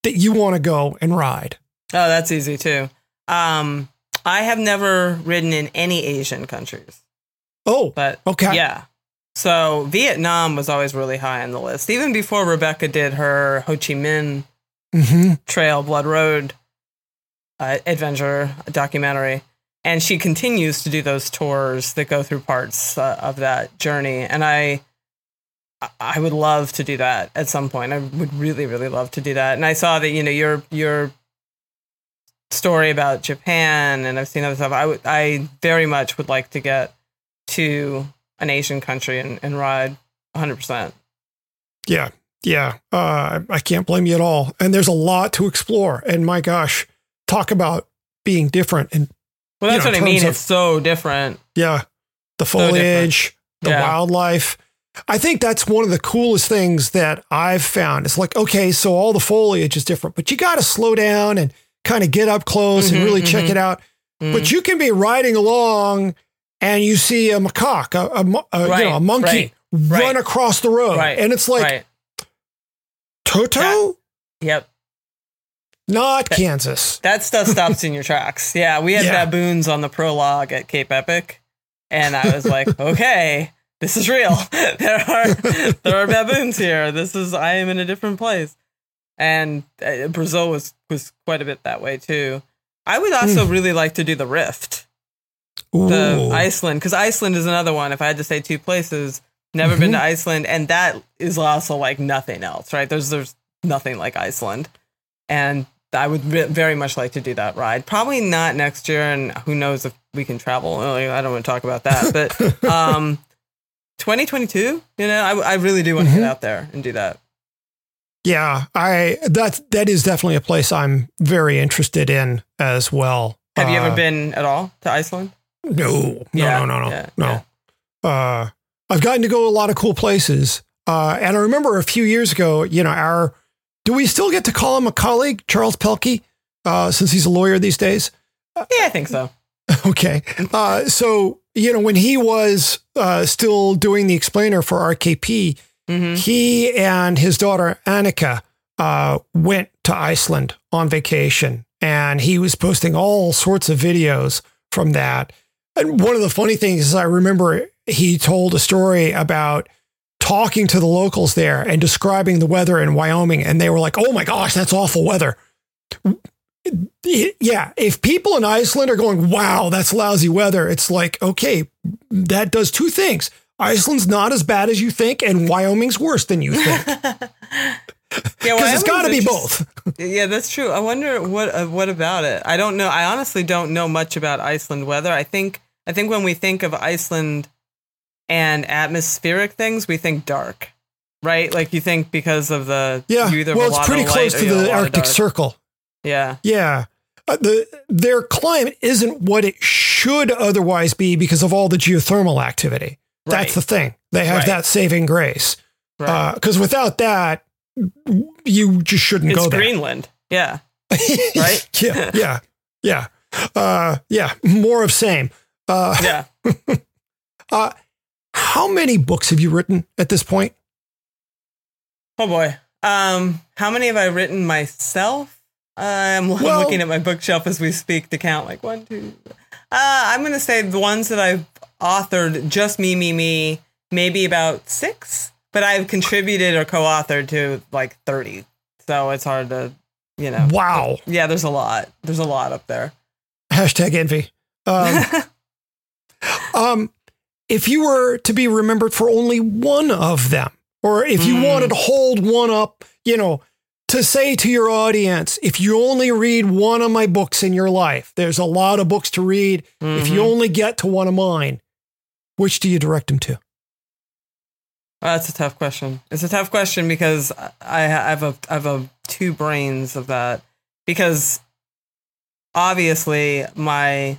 that you want to go and ride? Oh, that's easy too. Um, I have never ridden in any Asian countries, Oh, but okay. yeah. So Vietnam was always really high on the list, even before Rebecca did her Ho Chi Minh hmm Trail Blood Road uh, adventure documentary. and she continues to do those tours that go through parts uh, of that journey. And I, I would love to do that at some point. I would really, really love to do that. And I saw that you know your your story about Japan, and I've seen other stuff. I would, I very much would like to get to an Asian country and, and ride 100. percent Yeah, yeah. Uh, I can't blame you at all. And there's a lot to explore. And my gosh, talk about being different and Well, that's you know, what I mean. terms It's so different. Yeah. The So foliage, the Yeah. wildlife. I think that's one of the coolest things that I've found. It's like, okay, so all the foliage is different, but you got to slow down and kind of get up close Mhm, and really check mhm. it out. Mm. But you can be riding along and you see a macaque, a, a, a, you know, a monkey right, run right. across the road. Right, And it's like, right. Toto? Yep. Not Kansas. That stuff stops in your tracks. Yeah, we had Yeah. baboons on the prologue at Cape Epic, and I was like, okay, this is real. there are there are baboons here. This is I am in a different place, and uh, Brazil was was quite a bit that way too. I would also really like to do the Rift, the Iceland, because Iceland is another one. If I had to say two places, never been to Iceland, and that is also like nothing else, right? There's there's nothing like Iceland, and I would ve- very much like to do that ride. Probably not next year, and who knows if we can travel. I don't want to talk about that, but um, 2022, you know, I, I really do want to Mhm. get out there and do that. Yeah, I that that is definitely a place I'm very interested in as well. Have you Uh, ever been at all to Iceland? No, no, Yeah, no, no, no, yeah, no. Uh, I've gotten to go a lot of cool places, uh, and I remember a few years ago. You know, our do we still get to call him a colleague, Charles Pelkey, uh, since he's a lawyer these days? Yeah, I think so. Okay, uh, so you know when he was uh, still doing the explainer for RKP, hmm he and his daughter Annika uh, went to Iceland on vacation, and he was posting all sorts of videos from that. And one of the funny things is, I remember he told a story about talking to the locals there and describing the weather in Wyoming, and they were like, "Oh my gosh, that's awful weather." Yeah, if people in Iceland are going, "Wow, that's lousy weather," it's like, okay, that does two things. Iceland's not as bad as you think, and Wyoming's worse than you think. Yeah, Because it's got to be both. Yeah, that's true. I wonder what uh, what about it. I don't know. I honestly don't know much about Iceland weather. I think I think when we think of Iceland and atmospheric things, we think dark, right? Like you think because of the Yeah. you either Well, it's pretty close to or you have a the Arctic dark. Circle. Yeah, Yeah. Uh, the their climate isn't what it should otherwise be because of all the geothermal activity. That's the thing. They have Right. that saving grace. right. Because without that, you just shouldn't it's go there. Greenland. Yeah, right? yeah, yeah, yeah, uh, yeah. More of same. Uh, yeah. uh, how many books have you written at this point? Oh boy. Um, how many have I written myself? I'm Well- looking at my bookshelf as we speak to count like one, two. Uh, I'm gonna say the ones that I've authored, just me, me, me, maybe about six. But I've contributed or co-authored to like thirty, so it's hard to, you know. Wow. Yeah, there's a lot. There's a lot up there. Hashtag envy. Um, um, if you were to be remembered for only one of them, or if you Hmm. wanted to hold one up, you know, to say to your audience, if you only read one of my books in your life, there's a lot of books to read. If you Mhm. only get to one of mine, which do you direct them to? That's a tough question. It's a tough question because I I have a I have a two brains of that because obviously my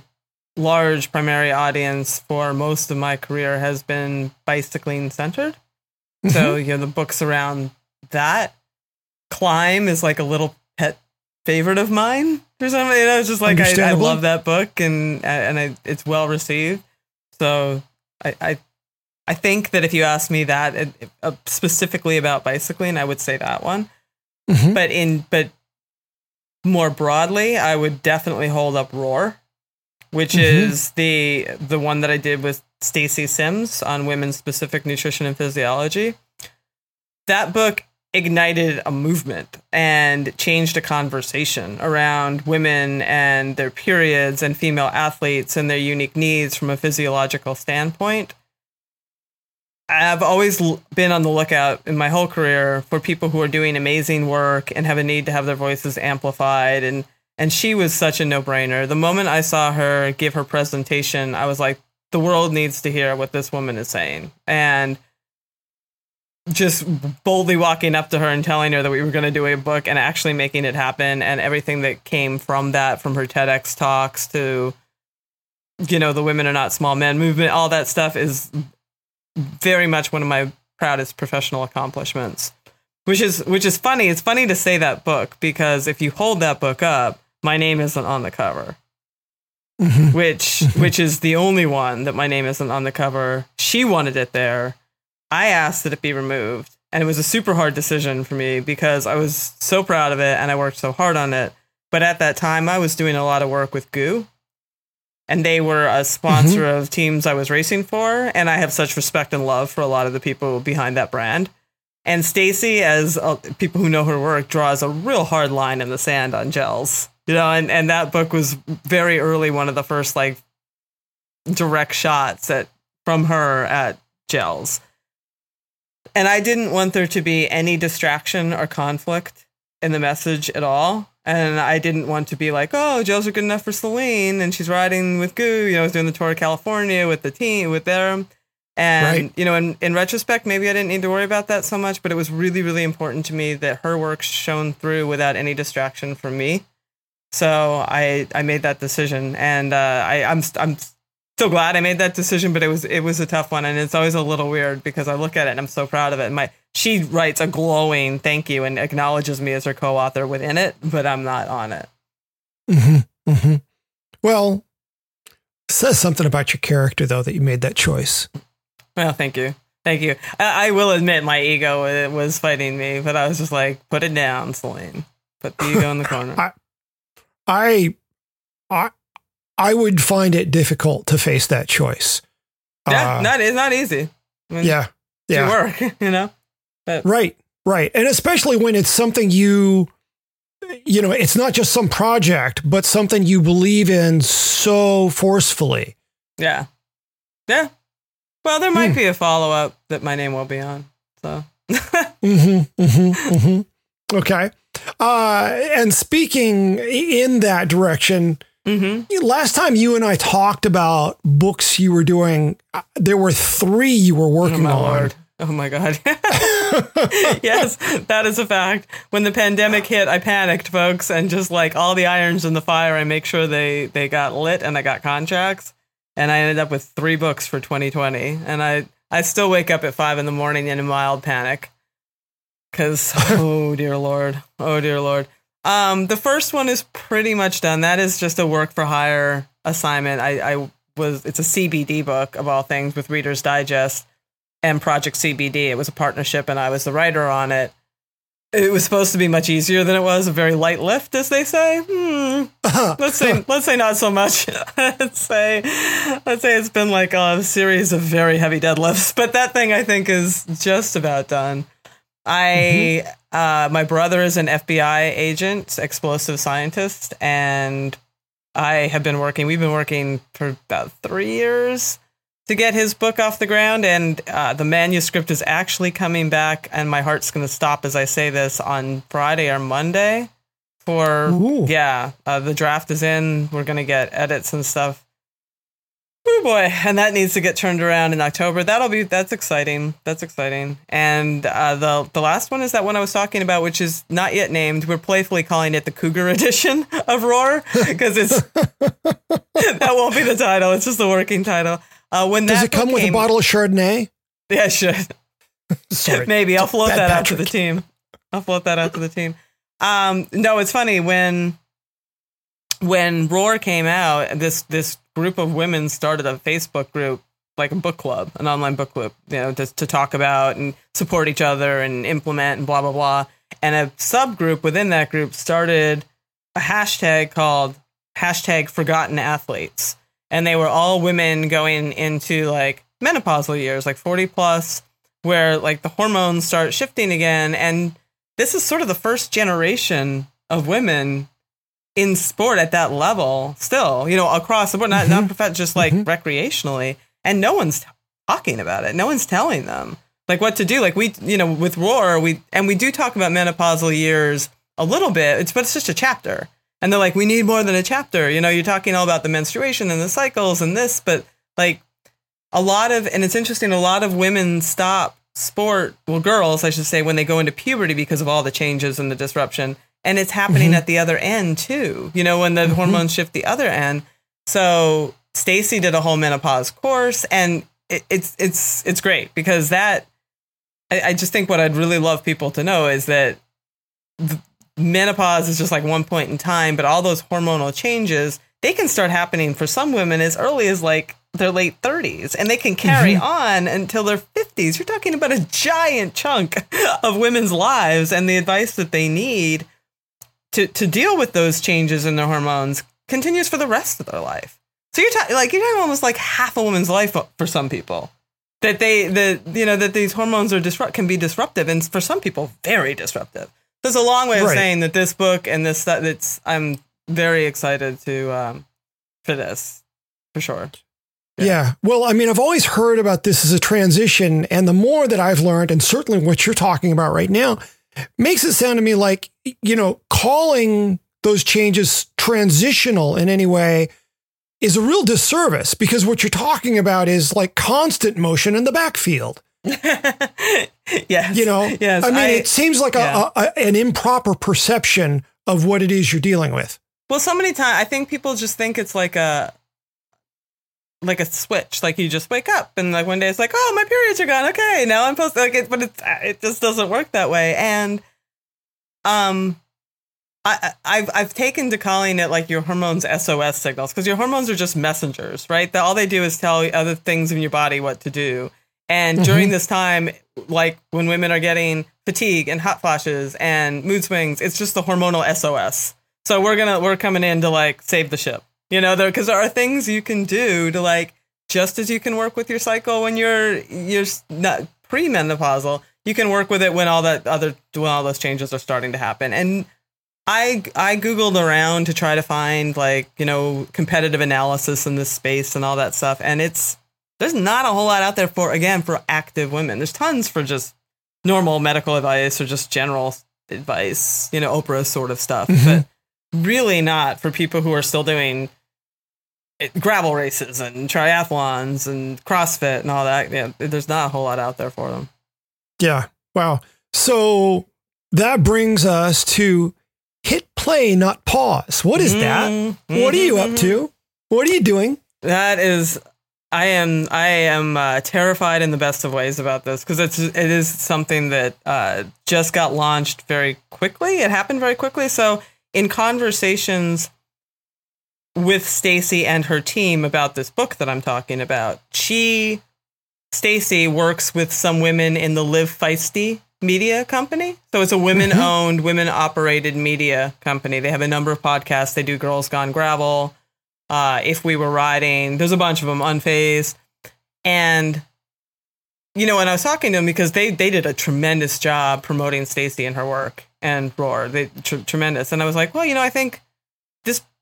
large primary audience for most of my career has been bicycling centered. Mm-hmm. So you know the books around that. Climb is like a little pet favorite of mine or something. You know, it's just like I, I love that book and and I, it's well received. So I, I I think that if you ask me that it, uh, specifically about bicycling, I would say that one. Mhm. But in but more broadly, I would definitely hold up Roar, which Mhm. is the the one that I did with Stacy Sims on women's specific nutrition and physiology. That book ignited a movement and changed a conversation around women and their periods and female athletes and their unique needs from a physiological standpoint. I've always been on the lookout in my whole career for people who are doing amazing work and have a need to have their voices amplified and and she was such a no-brainer. The moment I saw her give her presentation, I was like the world needs to hear what this woman is saying. And just boldly walking up to her and telling her that we were going to do a book and actually making it happen and everything that came from that from her TEDx talks to you know the women are not small men movement all that stuff is very much one of my proudest professional accomplishments which is which is funny it's funny to say that book because if you hold that book up my name isn't on the cover mm-hmm. which which is the only one that my name isn't on the cover she wanted it there I asked that it be removed. And it was a super hard decision for me because I was so proud of it and I worked so hard on it. But at that time, I was doing a lot of work with GU. And they were a sponsor mm-hmm. of teams I was racing for. And I have such respect and love for a lot of the people behind that brand. And Stacy, as uh, people who know her work, draws a real hard line in the sand on gels. You know, and, and that book was very early, one of the first like direct shots at from her at gels. And I didn't want there to be any distraction or conflict in the message at all. And I didn't want to be like, oh, gels are good enough for Selene, and she's riding with GU. You know, I was doing the tour of California with the team, with them. And, right. you know, in, in retrospect, maybe I didn't need to worry about that so much, but it was really, really important to me that her work shone through without any distraction from me. So I, I made that decision. And uh, I, I'm, I'm so glad I made that decision, but it was it was a tough one, and it's always a little weird because I look at it and I'm so proud of it. And my she writes a glowing thank you and acknowledges me as her co-author within it, but I'm not on it. Mm-hmm, mm-hmm. Well, says something about your character though that you made that choice. Well, thank you, thank you. I, I will admit my ego was fighting me, but I was just like, put it down, Selene. Put the ego in the corner. I, I, I I would find it difficult to face that choice. Yeah, uh, not it's not easy. I mean, yeah, yeah, work, you know. But. Right, right, and especially when it's something you, you know, it's not just some project, but something you believe in so forcefully. Yeah, yeah. Well, there might hmm. be a follow up that my name will be on. So. mm-hmm, mm-hmm, mm-hmm. Okay. Uh, and speaking in that direction, Mm-hmm. Last time you and I talked about books you were doing, uh, there were three you were working oh, on. Lord. Oh my God. yes, that is a fact. When the pandemic hit, I panicked, folks, and just like all the irons in the fire, I make sure they, they got lit and I got contracts. And I ended up with three books for 2020. And I, I still wake up at five in the morning in a mild panic. Cause, oh dear Lord. Oh dear Lord. Um, the first one is pretty much done. That is just a work for hire assignment. I, I was it's a CBD book of all things with Reader's Digest and Project CBD. It was a partnership, and I was the writer on it. It was supposed to be much easier than it was, a very light lift, as they say. Hmm. let's say let's say not so much. let's say let's say it's been like a series of very heavy deadlifts, but that thing I think is just about done. I mm-hmm. uh, my brother is an FBI agent, explosive scientist, and I have been working. We've been working for about three years to get his book off the ground, and uh, the manuscript is actually coming back. And my heart's going to stop as I say this on Friday or Monday. For Ooh. yeah, uh, the draft is in. We're going to get edits and stuff Oh boy, and that needs to get turned around in October. That'll be that's exciting. That's exciting. And uh, the the last one is that one I was talking about, which is not yet named. We're playfully calling it the Cougar Edition of Roar because it's that won't be the title. It's just the working title. Uh, when does it come with a bottle of Chardonnay? Yeah, it should. Sorry, maybe I'll float that Patrick. out to the team. I'll float that out to the team. Um, no, it's funny when when Roar came out, this this group of women started a Facebook group, like a book club, an online book club, you know, just to talk about and support each other and implement and blah blah blah. And a subgroup within that group started a hashtag called hashtag Forgotten Athletes, and they were all women going into like menopausal years, like forty plus, where like the hormones start shifting again and this is sort of the first generation of women in sport at that level still, you know, across the board, not, not mm-hmm. prof- just like mm-hmm. recreationally. And no one's talking about it. No one's telling them like what to do. Like we, you know, with Roar, we, and we do talk about menopausal years a little bit, it's, but it's just a chapter. And they're like, we need more than a chapter. You know, you're talking all about the menstruation and the cycles and this, but like a lot of, and it's interesting, a lot of women stop sport, well, girls, I should say, when they go into puberty because of all the changes and the disruption. And it's happening Mhm. at the other end too, you know, when the Mhm. hormones shift the other end. So Stacy did a whole menopause course and it, it's, it's, it's great because that, I, I just think what I'd really love people to know is that the menopause is just like one point in time, but all those hormonal changes, they can start happening for some women as early as like their late 30s and they can carry on until their 50s. You're talking about a giant chunk of women's lives and the advice that they need to, to deal with those changes in their hormones continues for the rest of their life. So you're talking like you're talking almost like half a woman's life for some people that they that you know that these hormones are disrupt can be disruptive and for some people very disruptive. There's a long way of Right. saying that this book and this that it's I'm very excited to um for this for sure. Yeah. Well, I mean, I've always heard about this as a transition, and the more that I've learned, and certainly what you're talking about right now, makes it sound to me like, you know, calling those changes transitional in any way is a real disservice because what you're talking about is like constant motion in the backfield. yes. You know, Yes. I mean, I- it seems like yeah. a, a, an improper perception of what it is you're dealing with. Well, so many times I think people just think it's like a like a switch. Like you just wake up and like one day it's like, oh, my periods are gone. Okay, now I'm supposed to like it, but it's it just doesn't work that way. And um, I I've I've taken to calling it like your hormones SOS signals because your hormones are just messengers, right? That all they do is tell other things in your body what to do. And Mhm. during this time, like when women are getting fatigue and hot flashes and mood swings, it's just the hormonal SOS. So we're gonna we're coming in to like save the ship, you know, there because there are things you can do to like just as you can work with your cycle when you're you're not premenopausal, you can work with it when all that other when all those changes are starting to happen. And I I googled around to try to find like you know competitive analysis in this space and all that stuff, and it's there's not a whole lot out there for again for active women. There's tons for just normal medical advice or just general advice, you know, Oprah sort of stuff, Mhm. but really not for people who are still doing it- gravel races and triathlons and CrossFit and all that. Yeah, there's not a whole lot out there for them. Yeah. Wow. So that brings us to hit play, not pause. What is that? Mhm, What are you up mhm. to? What are you doing? That is, I am, I am uh, terrified in the best of ways about this because it's, it is something that uh, just got launched very quickly. It happened very quickly. So in conversations with Stacy and her team about this book that I'm talking about, she, Stacy, works with some women in the Live Feisty media company. So it's a women owned, women operated media company. They have a number of podcasts. They do Girls Gone Gravel uh, if we were riding. There's a bunch of them, unfazed, and you know, and I was talking to them because they they did a tremendous job promoting Stacy and her work and Roar. They tr- tremendous, and I was like, well, you know, I think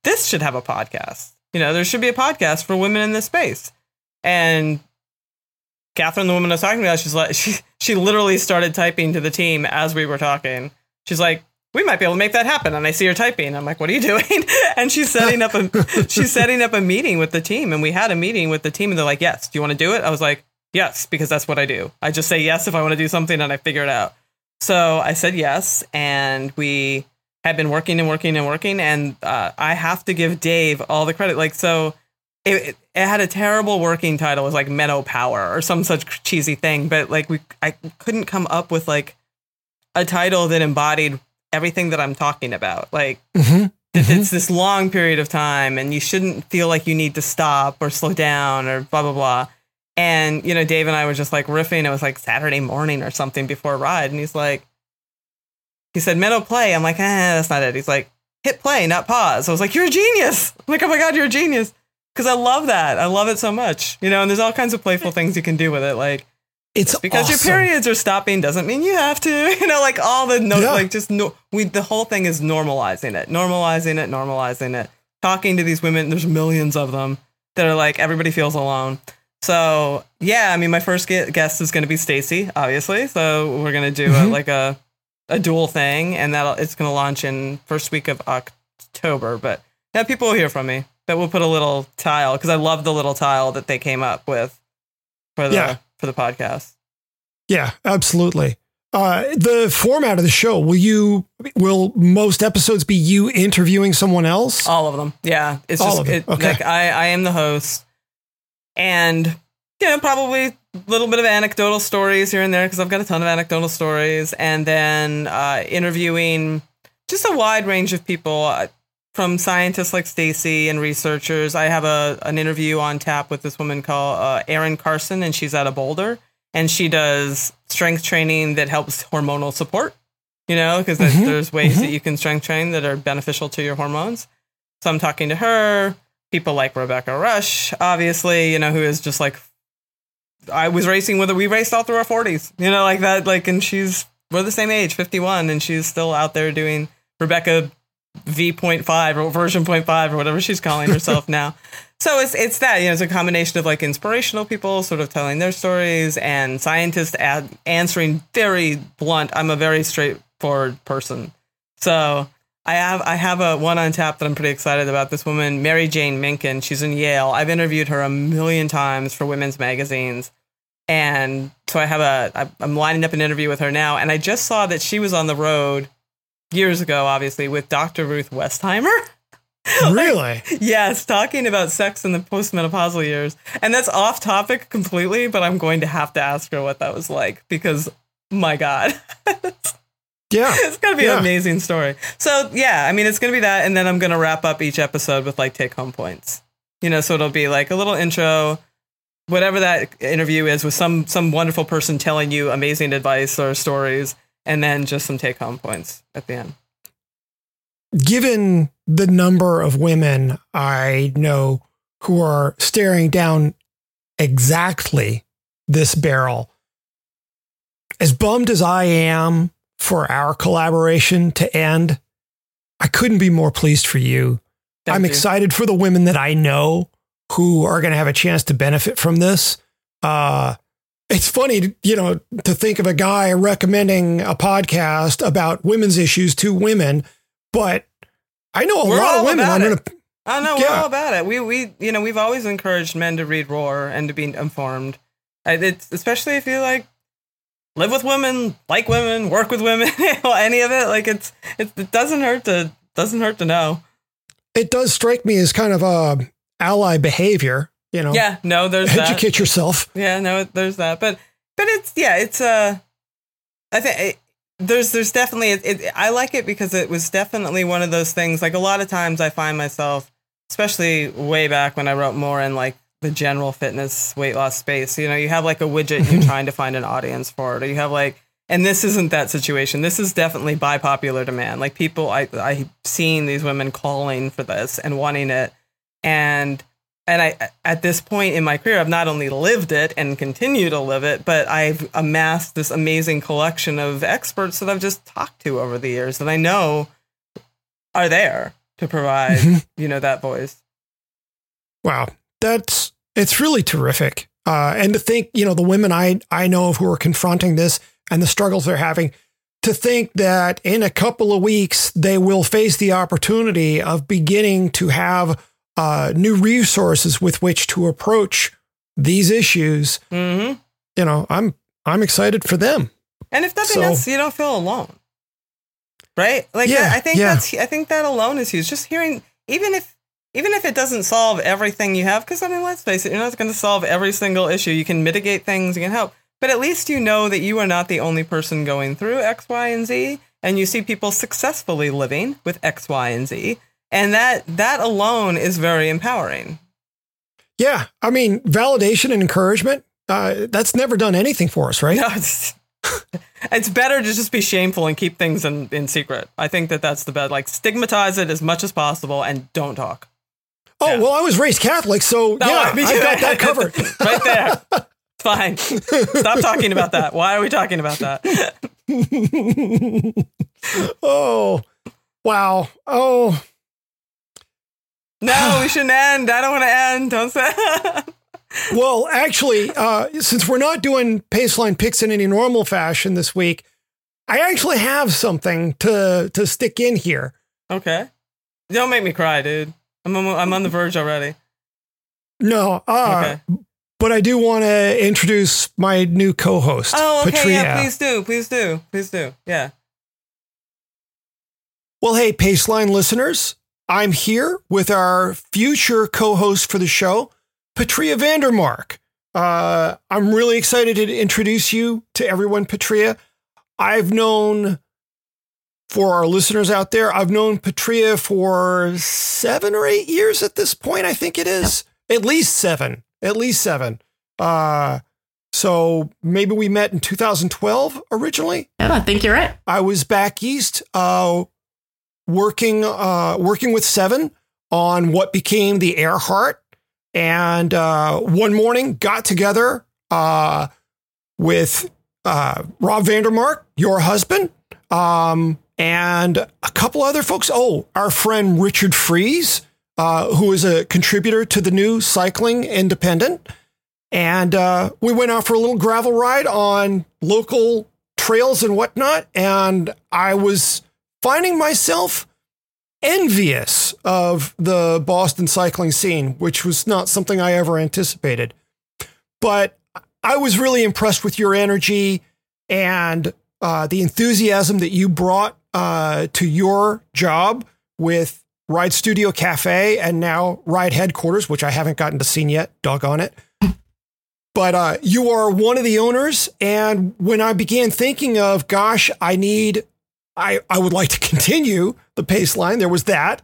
this should have a podcast. You know, there should be a podcast for women in this space. And Catherine, the woman I was talking about, she's like, she she literally started typing to the team as we were talking. She's like, we might be able to make that happen. And I see her typing. I'm like, what are you doing? and she's setting up a she's setting up a meeting with the team. And we had a meeting with the team, and they're like, yes, do you want to do it? I was like, yes, because that's what I do. I just say yes if I want to do something, and I figure it out. So I said yes, and we had been working and working and working. And uh, I have to give Dave all the credit. Like, so it, it, had a terrible working title. It was like Meadow Power or some such cheesy thing. But like, we I couldn't come up with like a title that embodied everything that I'm talking about. Like, Mm-hmm. it- it's this long period of time, and you shouldn't feel like you need to stop or slow down or blah blah blah. And you know, Dave and I were just like riffing. It was like Saturday morning or something before ride, and he's like, he said Meadow Play. I'm like, eh, that's not it. He's like, hit play, not pause. I was like, you're a genius. I'm like, oh my god, you're a genius. Because I love that. I love it so much. You know, and there's all kinds of playful things you can do with it. Like, It's because awesome. your periods are stopping doesn't mean you have to. You know, like all the no, Yeah. like just no. We the whole thing is normalizing it, normalizing it, normalizing it. Talking to these women, there's millions of them that are like everybody feels alone. So yeah, I mean, my first guest is going to be Stacy, obviously. So we're going to do a, Mhm. like a a dual thing, and that it's going to launch in first week of October. But yeah, people will hear from me. But we'll put a little tile because I love the little tile that they came up with for the Yeah. for the podcast. Yeah, absolutely. Uh, the format of the show will you will most episodes be you interviewing someone else? All of them. Yeah. It's All just it, Okay. like I, I am the host. And you know, probably little bit of anecdotal stories here and there because I've got a ton of anecdotal stories. And then uh, interviewing just a wide range of people uh, from scientists like Stacy and researchers. I have a an interview on tap with this woman called uh, Erin Carson, and she's out of Boulder. And she does strength training that helps hormonal support, you know, because Mhm, there's ways mhm. that you can strength train that are beneficial to your hormones. So I'm talking to her, people like Rebecca Rusch, obviously, you know, who is just like, I was racing with her. We raced all through our 40s, you know, like that. Like, and she's, we're the same age, 51, and she's still out there doing Rebecca V.5 or version 0.5 or whatever she's calling herself now. So it's it's that you know it's a combination of like inspirational people sort of telling their stories and scientists ad- answering very blunt. I'm a very straightforward person, so I have I have a one on tap that I'm pretty excited about. This woman, Mary Jane Minkin, she's in Yale. I've interviewed her a million times for women's magazines, and so I have a I'm lining up an interview with her now. And I just saw that she was on the road years ago, obviously with Dr. Ruth Westheimer. really? Yes, talking about sex in the postmenopausal years. And that's off topic completely, but I'm going to have to ask her what that was like because my God, Yeah. it's going to be Yeah. an amazing story. So, yeah, I mean, it's going to be that. And then I'm going to wrap up each episode with like take home points. You know, so it'll be like a little intro, whatever that interview is with some some wonderful person telling you amazing advice or stories, and then just some take home points at the end. Given the number of women I know who are staring down exactly this barrel, as bummed as I am for our collaboration to end, I couldn't be more pleased for you. Thank I'm you. excited for the women that I know who are going to have a chance to benefit from this. Uh, it's funny, you know, to think of a guy recommending a podcast about women's issues to women, but I know a We're lot of women. I'm going to, Oh no, we're all about it. We we you know we've always encouraged men to read Roar and to be informed. It's especially if you like live with women, like women, work with women, any of it. Like it's it, it doesn't hurt to doesn't hurt to know. it does strike me as kind of a ally behavior, you know, Yeah, no, there's that. educate yourself. Yeah, no, there's that. But but it's yeah, it's uh, I think it, there's there's definitely it, it, I like it because it was definitely one of those things. Like a lot of times, I find myself, especially way back when I wrote more in like the general fitness weight loss space. You know, you have like a widget, you're trying to find an audience for it, or you have like. And this isn't that situation. This is definitely by popular demand. Like people, I I've seen these women calling for this and wanting it, and and I at this point in my career I've not only lived it and continue to live it, but I've amassed this amazing collection of experts that I've just talked to over the years that I know are there to provide, you know, that voice. Wow, that's it's really terrific. Uh, and to think, you know, the women I I know of who are confronting this and the struggles they're having, to think that in a couple of weeks they will face the opportunity of beginning to have uh, new resources with which to approach these issues. hmm You know, I'm I'm excited for them. And if nothing So- else, you don't feel alone, right? Like Yeah, I think yeah. that's I think that alone is huge. Just hearing, even if even if it doesn't solve everything you have, because I mean, let's face it, you're not going to solve every single issue. You can mitigate things, you can help, but at least you know that you are not the only person going through X, Y, and Z, and you see people successfully living with X, Y, and Z, and that that alone is very empowering. Yeah, I mean, validation and encouragement. Uh, that's never done anything for us, right? No, it's, it's better to just be shameful and keep things in, in secret. I think that that's the best. Like stigmatize it as much as possible and don't talk. Oh Yeah. well, I was raised Catholic, so No, yeah, me I too. got that covered. right there. Fine. Stop talking about that. Why are we talking about that? oh, wow. Oh. No, we shouldn't end. I don't want to end. Don't say. well, actually, uh, since we're not doing Paceline picks in any normal fashion this week, I actually have something to to stick in here. Okay. Don't make me cry, dude. I'm on, I'm on the verge already. No. Uh, okay. But I do want to introduce my new co-host. Oh, okay. Yeah, please do. Please do. Please do. Yeah. Well, hey, Paceline listeners. I'm here with our future co-host for the show, Patria Vandermark. Uh, I'm really excited to introduce you to everyone, Patria. I've known for our listeners out there, I've known Patria for seven or eight years at this point. I think it is at least seven, at least seven. Uh, so maybe we met in 2012 originally. Yeah, I think you're right. I was back east, uh, working, uh, working with Seven on what became the Earhart, and uh, one morning got together uh, with uh, Rob Vandermark, your husband, um, and a couple other folks. Oh, our friend Richard Fries, uh, who is a contributor to the new Cycling Independent. And uh, we went out for a little gravel ride on local trails and whatnot. And I was finding myself envious of the Boston cycling scene, which was not something I ever anticipated. But I was really impressed with your energy and uh, the enthusiasm that you brought uh, to your job with Ride Studio Cafe and now Ride Headquarters, which I haven't gotten to see yet. Doggone it. But uh, you are one of the owners. And when I began thinking of, gosh, I need, I, I would like to continue the pace line, there was that.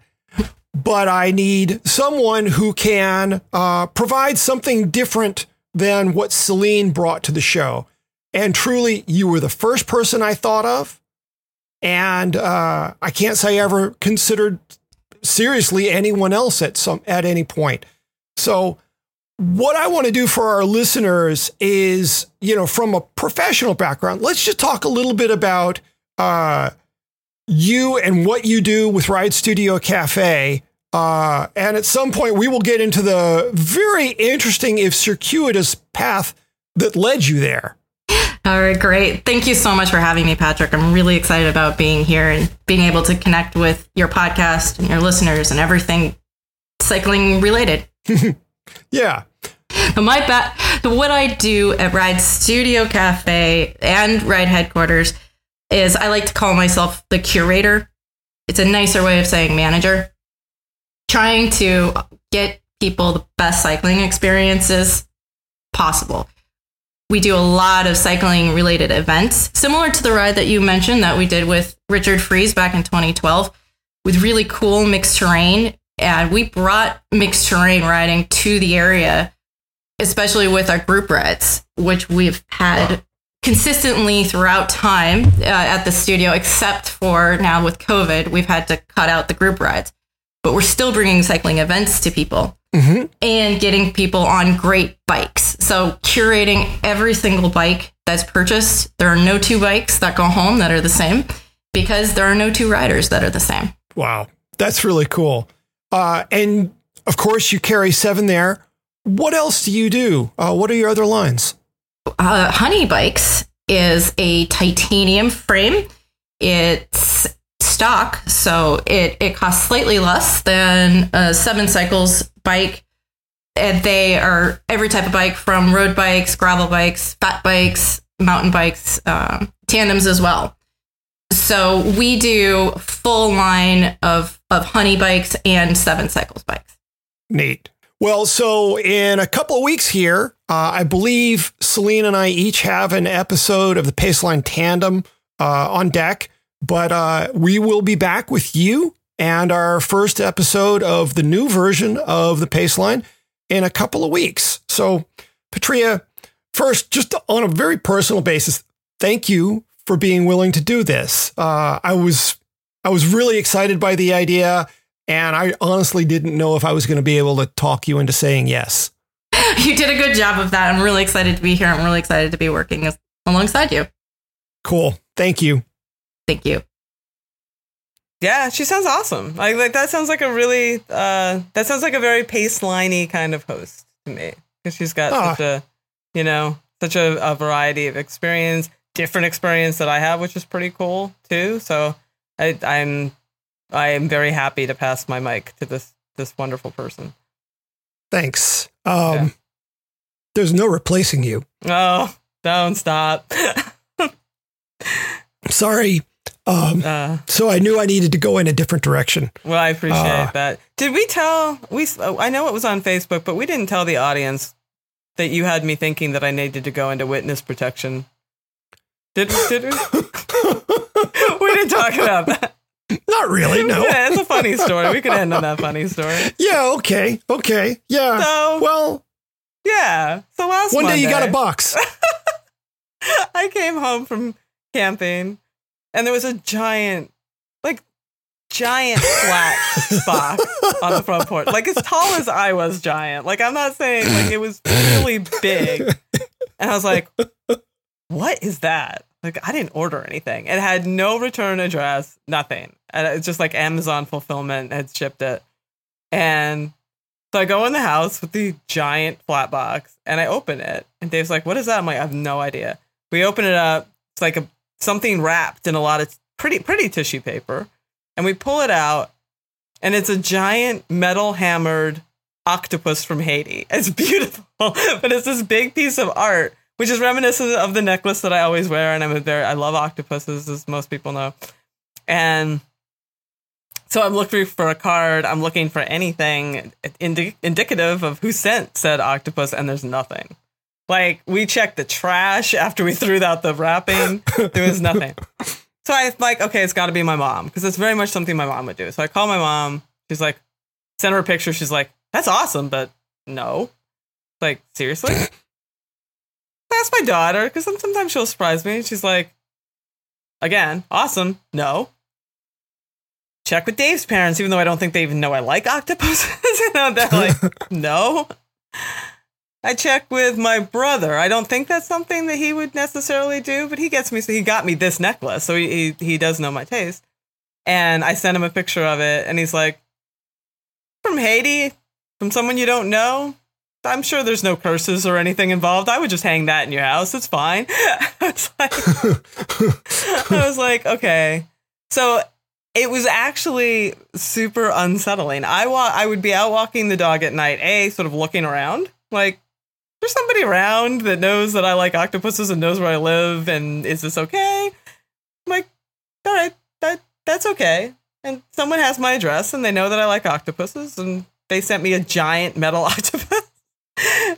But I need someone who can uh, provide something different than what Selene brought to the show. And truly, you were the first person I thought of. And uh, I can't say I ever considered seriously anyone else at some at any point. So what I want to do for our listeners is, you know, from a professional background, let's just talk a little bit about uh, you and what you do with Ride Studio Cafe. Uh, and at some point, we will get into the very interesting, if circuitous, path that led you there. All right, great. Thank you so much for having me, Patrick. I'm really excited about being here and being able to connect with your podcast and your listeners and everything cycling related. yeah. My ba- what I do at Ride Studio Cafe and Ride Headquarters is I like to call myself the curator. It's a nicer way of saying manager. Trying to get people the best cycling experiences possible we do a lot of cycling related events, similar to the ride that you mentioned that we did with Richard Fries back in 2012 with really cool mixed terrain. And we brought mixed terrain riding to the area, especially with our group rides, which we've had consistently throughout time uh, at the studio, except for now with COVID, we've had to cut out the group rides. But we're still bringing cycling events to people mm-hmm. and getting people on great bikes. So curating every single bike that's purchased. There are no two bikes that go home that are the same because there are no two riders that are the same. Wow, that's really cool. Uh, and of course, you carry seven there. What else do you do? Uh, what are your other lines? Uh, Honey Bikes is a titanium frame. It's stock, so it, it costs slightly less than a Seven Cycles bike. And they are every type of bike from road bikes, gravel bikes, fat bikes, mountain bikes, um, tandems as well. So we do full line of of honey bikes and seven cycles bikes. Neat. Well, so in a couple of weeks here, uh, I believe Selene and I each have an episode of the Paceline Tandem uh, on deck. But uh, we will be back with you and our first episode of the new version of the Paceline in a couple of weeks. So, Patria, first, just on a very personal basis, thank you for being willing to do this. Uh, I was I was really excited by the idea, and I honestly didn't know if I was going to be able to talk you into saying yes. you did a good job of that. I'm really excited to be here. I'm really excited to be working alongside you. Cool. Thank you. Thank you. Yeah, she sounds awesome. Like, like that sounds like a really uh that sounds like a very paceliney kind of host to me because she's got Ah. such a you know such a, a variety of experience, different experience that I have, which is pretty cool too. So I, I'm I am very happy to pass my mic to this this wonderful person. Thanks. Um, Yeah. There's no replacing you. Oh, don't stop. Sorry. Um, uh, so I knew I needed to go in a different direction. well, I appreciate Ah. that. Did we tell we? I know it was on Facebook, but we didn't tell the audience that you had me thinking that I needed to go into witness protection. Did did we? we didn't talk about that. Not really. No. Yeah, it's a funny story. We could end on that funny story. Yeah. Okay. Okay. Yeah. So Well, yeah. So last one day you got a box. I came home from camping and there was a giant, like, giant flat box on the front porch. Like, as tall as I was giant. Like, I'm not saying, like, it was really big. And I was like, what is that? Like, I didn't order anything. It had no return address, nothing. And it's just like Amazon fulfillment had shipped it. And so I go in the house with the giant flat box and I open it. And Dave's like, what is that? I'm like, I have no idea. We open it up. It's like a something wrapped in a lot of pretty pretty tissue paper. And we pull it out, and it's a giant metal hammered octopus from Haiti. It's beautiful, but it's this big piece of art, which is reminiscent of the necklace that I always wear. And I'm a very I love octopuses, as most people know. And so I'm looking for a card. I'm looking for anything indi- indicative of who sent said octopus, and there's nothing. Like we checked the trash after we threw out the wrapping. There was nothing. So I like, okay, it's got to be my mom because it's very much something my mom would do. So I call my mom. She's like, send her a picture. She's like, that's awesome, but no. Like seriously. That's my daughter because sometimes she'll surprise me. She's like, again, awesome. No. Check with Dave's parents, even though I don't think they even know I like octopuses. you know, they're like, no. I check with my brother. I don't think that's something that he would necessarily do, but he gets me. So he got me this necklace, so he he, he does know my taste. And I sent him a picture of it, and he's like, "From Haiti, from someone you don't know. I'm sure there's no curses or anything involved. I would just hang that in your house. It's fine." I was like, I was like, okay. So it was actually super unsettling. I wa- I would be out walking the dog at night, a sort of looking around, like there's somebody around that knows that I like octopuses and knows where I live, and is this okay? I'm like, all right, that that's okay. And someone has my address, and they know that I like octopuses, and they sent me a giant metal octopus.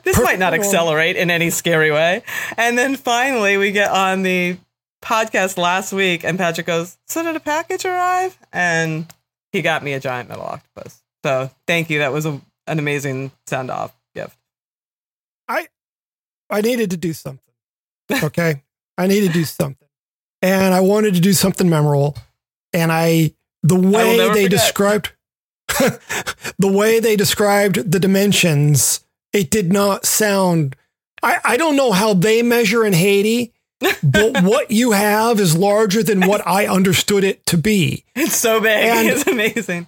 this might not accelerate in any scary way. And then finally, we get on the podcast last week, and Patrick goes, "So did a package arrive?" And he got me a giant metal octopus. So thank you. That was a, an amazing send off gift. I needed to do something. Okay. I needed to do something. And I wanted to do something memorable. And I, the way never they forget. described, the way they described the dimensions, it did not sound, I, I don't know how they measure in Haiti, but what you have is larger than what I understood it to be. It's so big. And- it's amazing.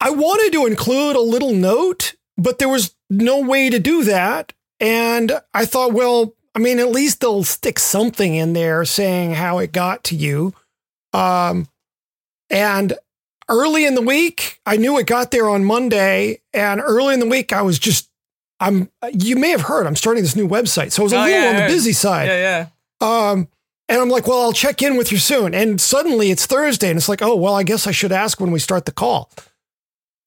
I wanted to include a little note, but there was no way to do that. And I thought, well, I mean, at least they'll stick something in there saying how it got to you. Um, and early in the week, I knew it got there on Monday. And early in the week, I was just, I'm, you may have heard, I'm starting this new website. So I was a Oh, little yeah, on the busy side. Yeah, yeah. Um, and I'm like, well, I'll check in with you soon. And suddenly it's Thursday, and it's like, oh, well, I guess I should ask when we start the call.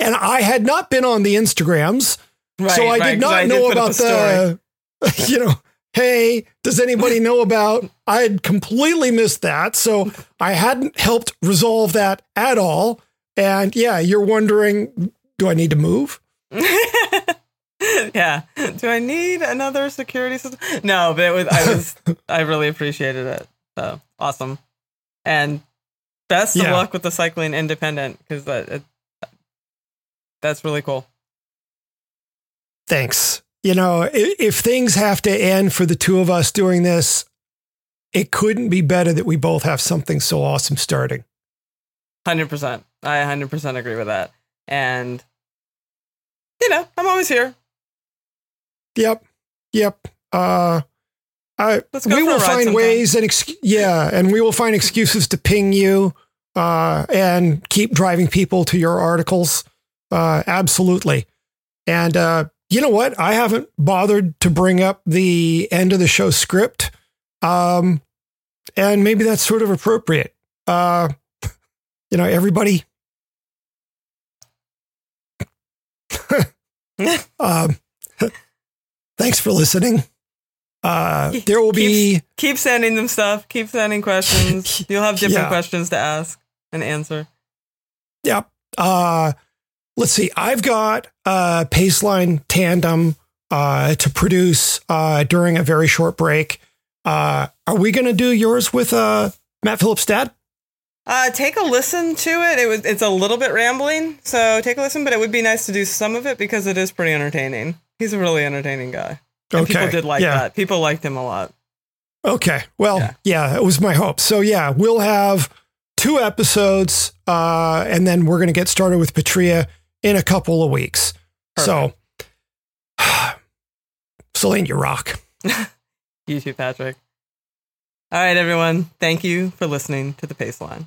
and I had not been on the Instagrams, Right, so I right, did not did know up about the, you know, hey, does anybody know about? I had completely missed that, so I hadn't helped resolve that at all. And yeah, you're wondering, do I need to move? yeah. Do I need another security system? No, but it was. I was. I really appreciated it. So awesome, and best of Yeah. luck with the cycling independent because that it, that's really cool. Thanks. You know, if, if things have to end for the two of us doing this, it couldn't be better that we both have something so awesome starting. Hundred percent. I hundred percent agree with that. And you know, I'm always here. Yep. Yep. Uh I we will find sometime. ways and ex- yeah, and we will find excuses to ping you uh and keep driving people to your articles. Uh absolutely. And uh you know what? I haven't bothered to bring up the end of the show script. Um and maybe that's sort of appropriate. Uh you know, everybody um thanks for listening. Uh there will be Keep sending them stuff. Keep sending questions. You'll have different Yeah. questions to ask and answer. Yep. Uh, let's see. I've got a Paceline tandem uh, to produce uh, during a very short break. Uh, are we going to do yours with uh, Matt Phillips' dad? Uh, take a listen to it. It was it's a little bit rambling, so take a listen. But it would be nice to do some of it because it is pretty entertaining. He's a really entertaining guy. And Okay. people did like yeah. that. People liked him a lot. Okay. Well, Yeah. yeah. it was my hope. So yeah, we'll have two episodes, uh, and then we're going to get started with Patria in a couple of weeks. So, Selene, you rock. You too, Patrick. All right, everyone. Thank you for listening to the Pace Line.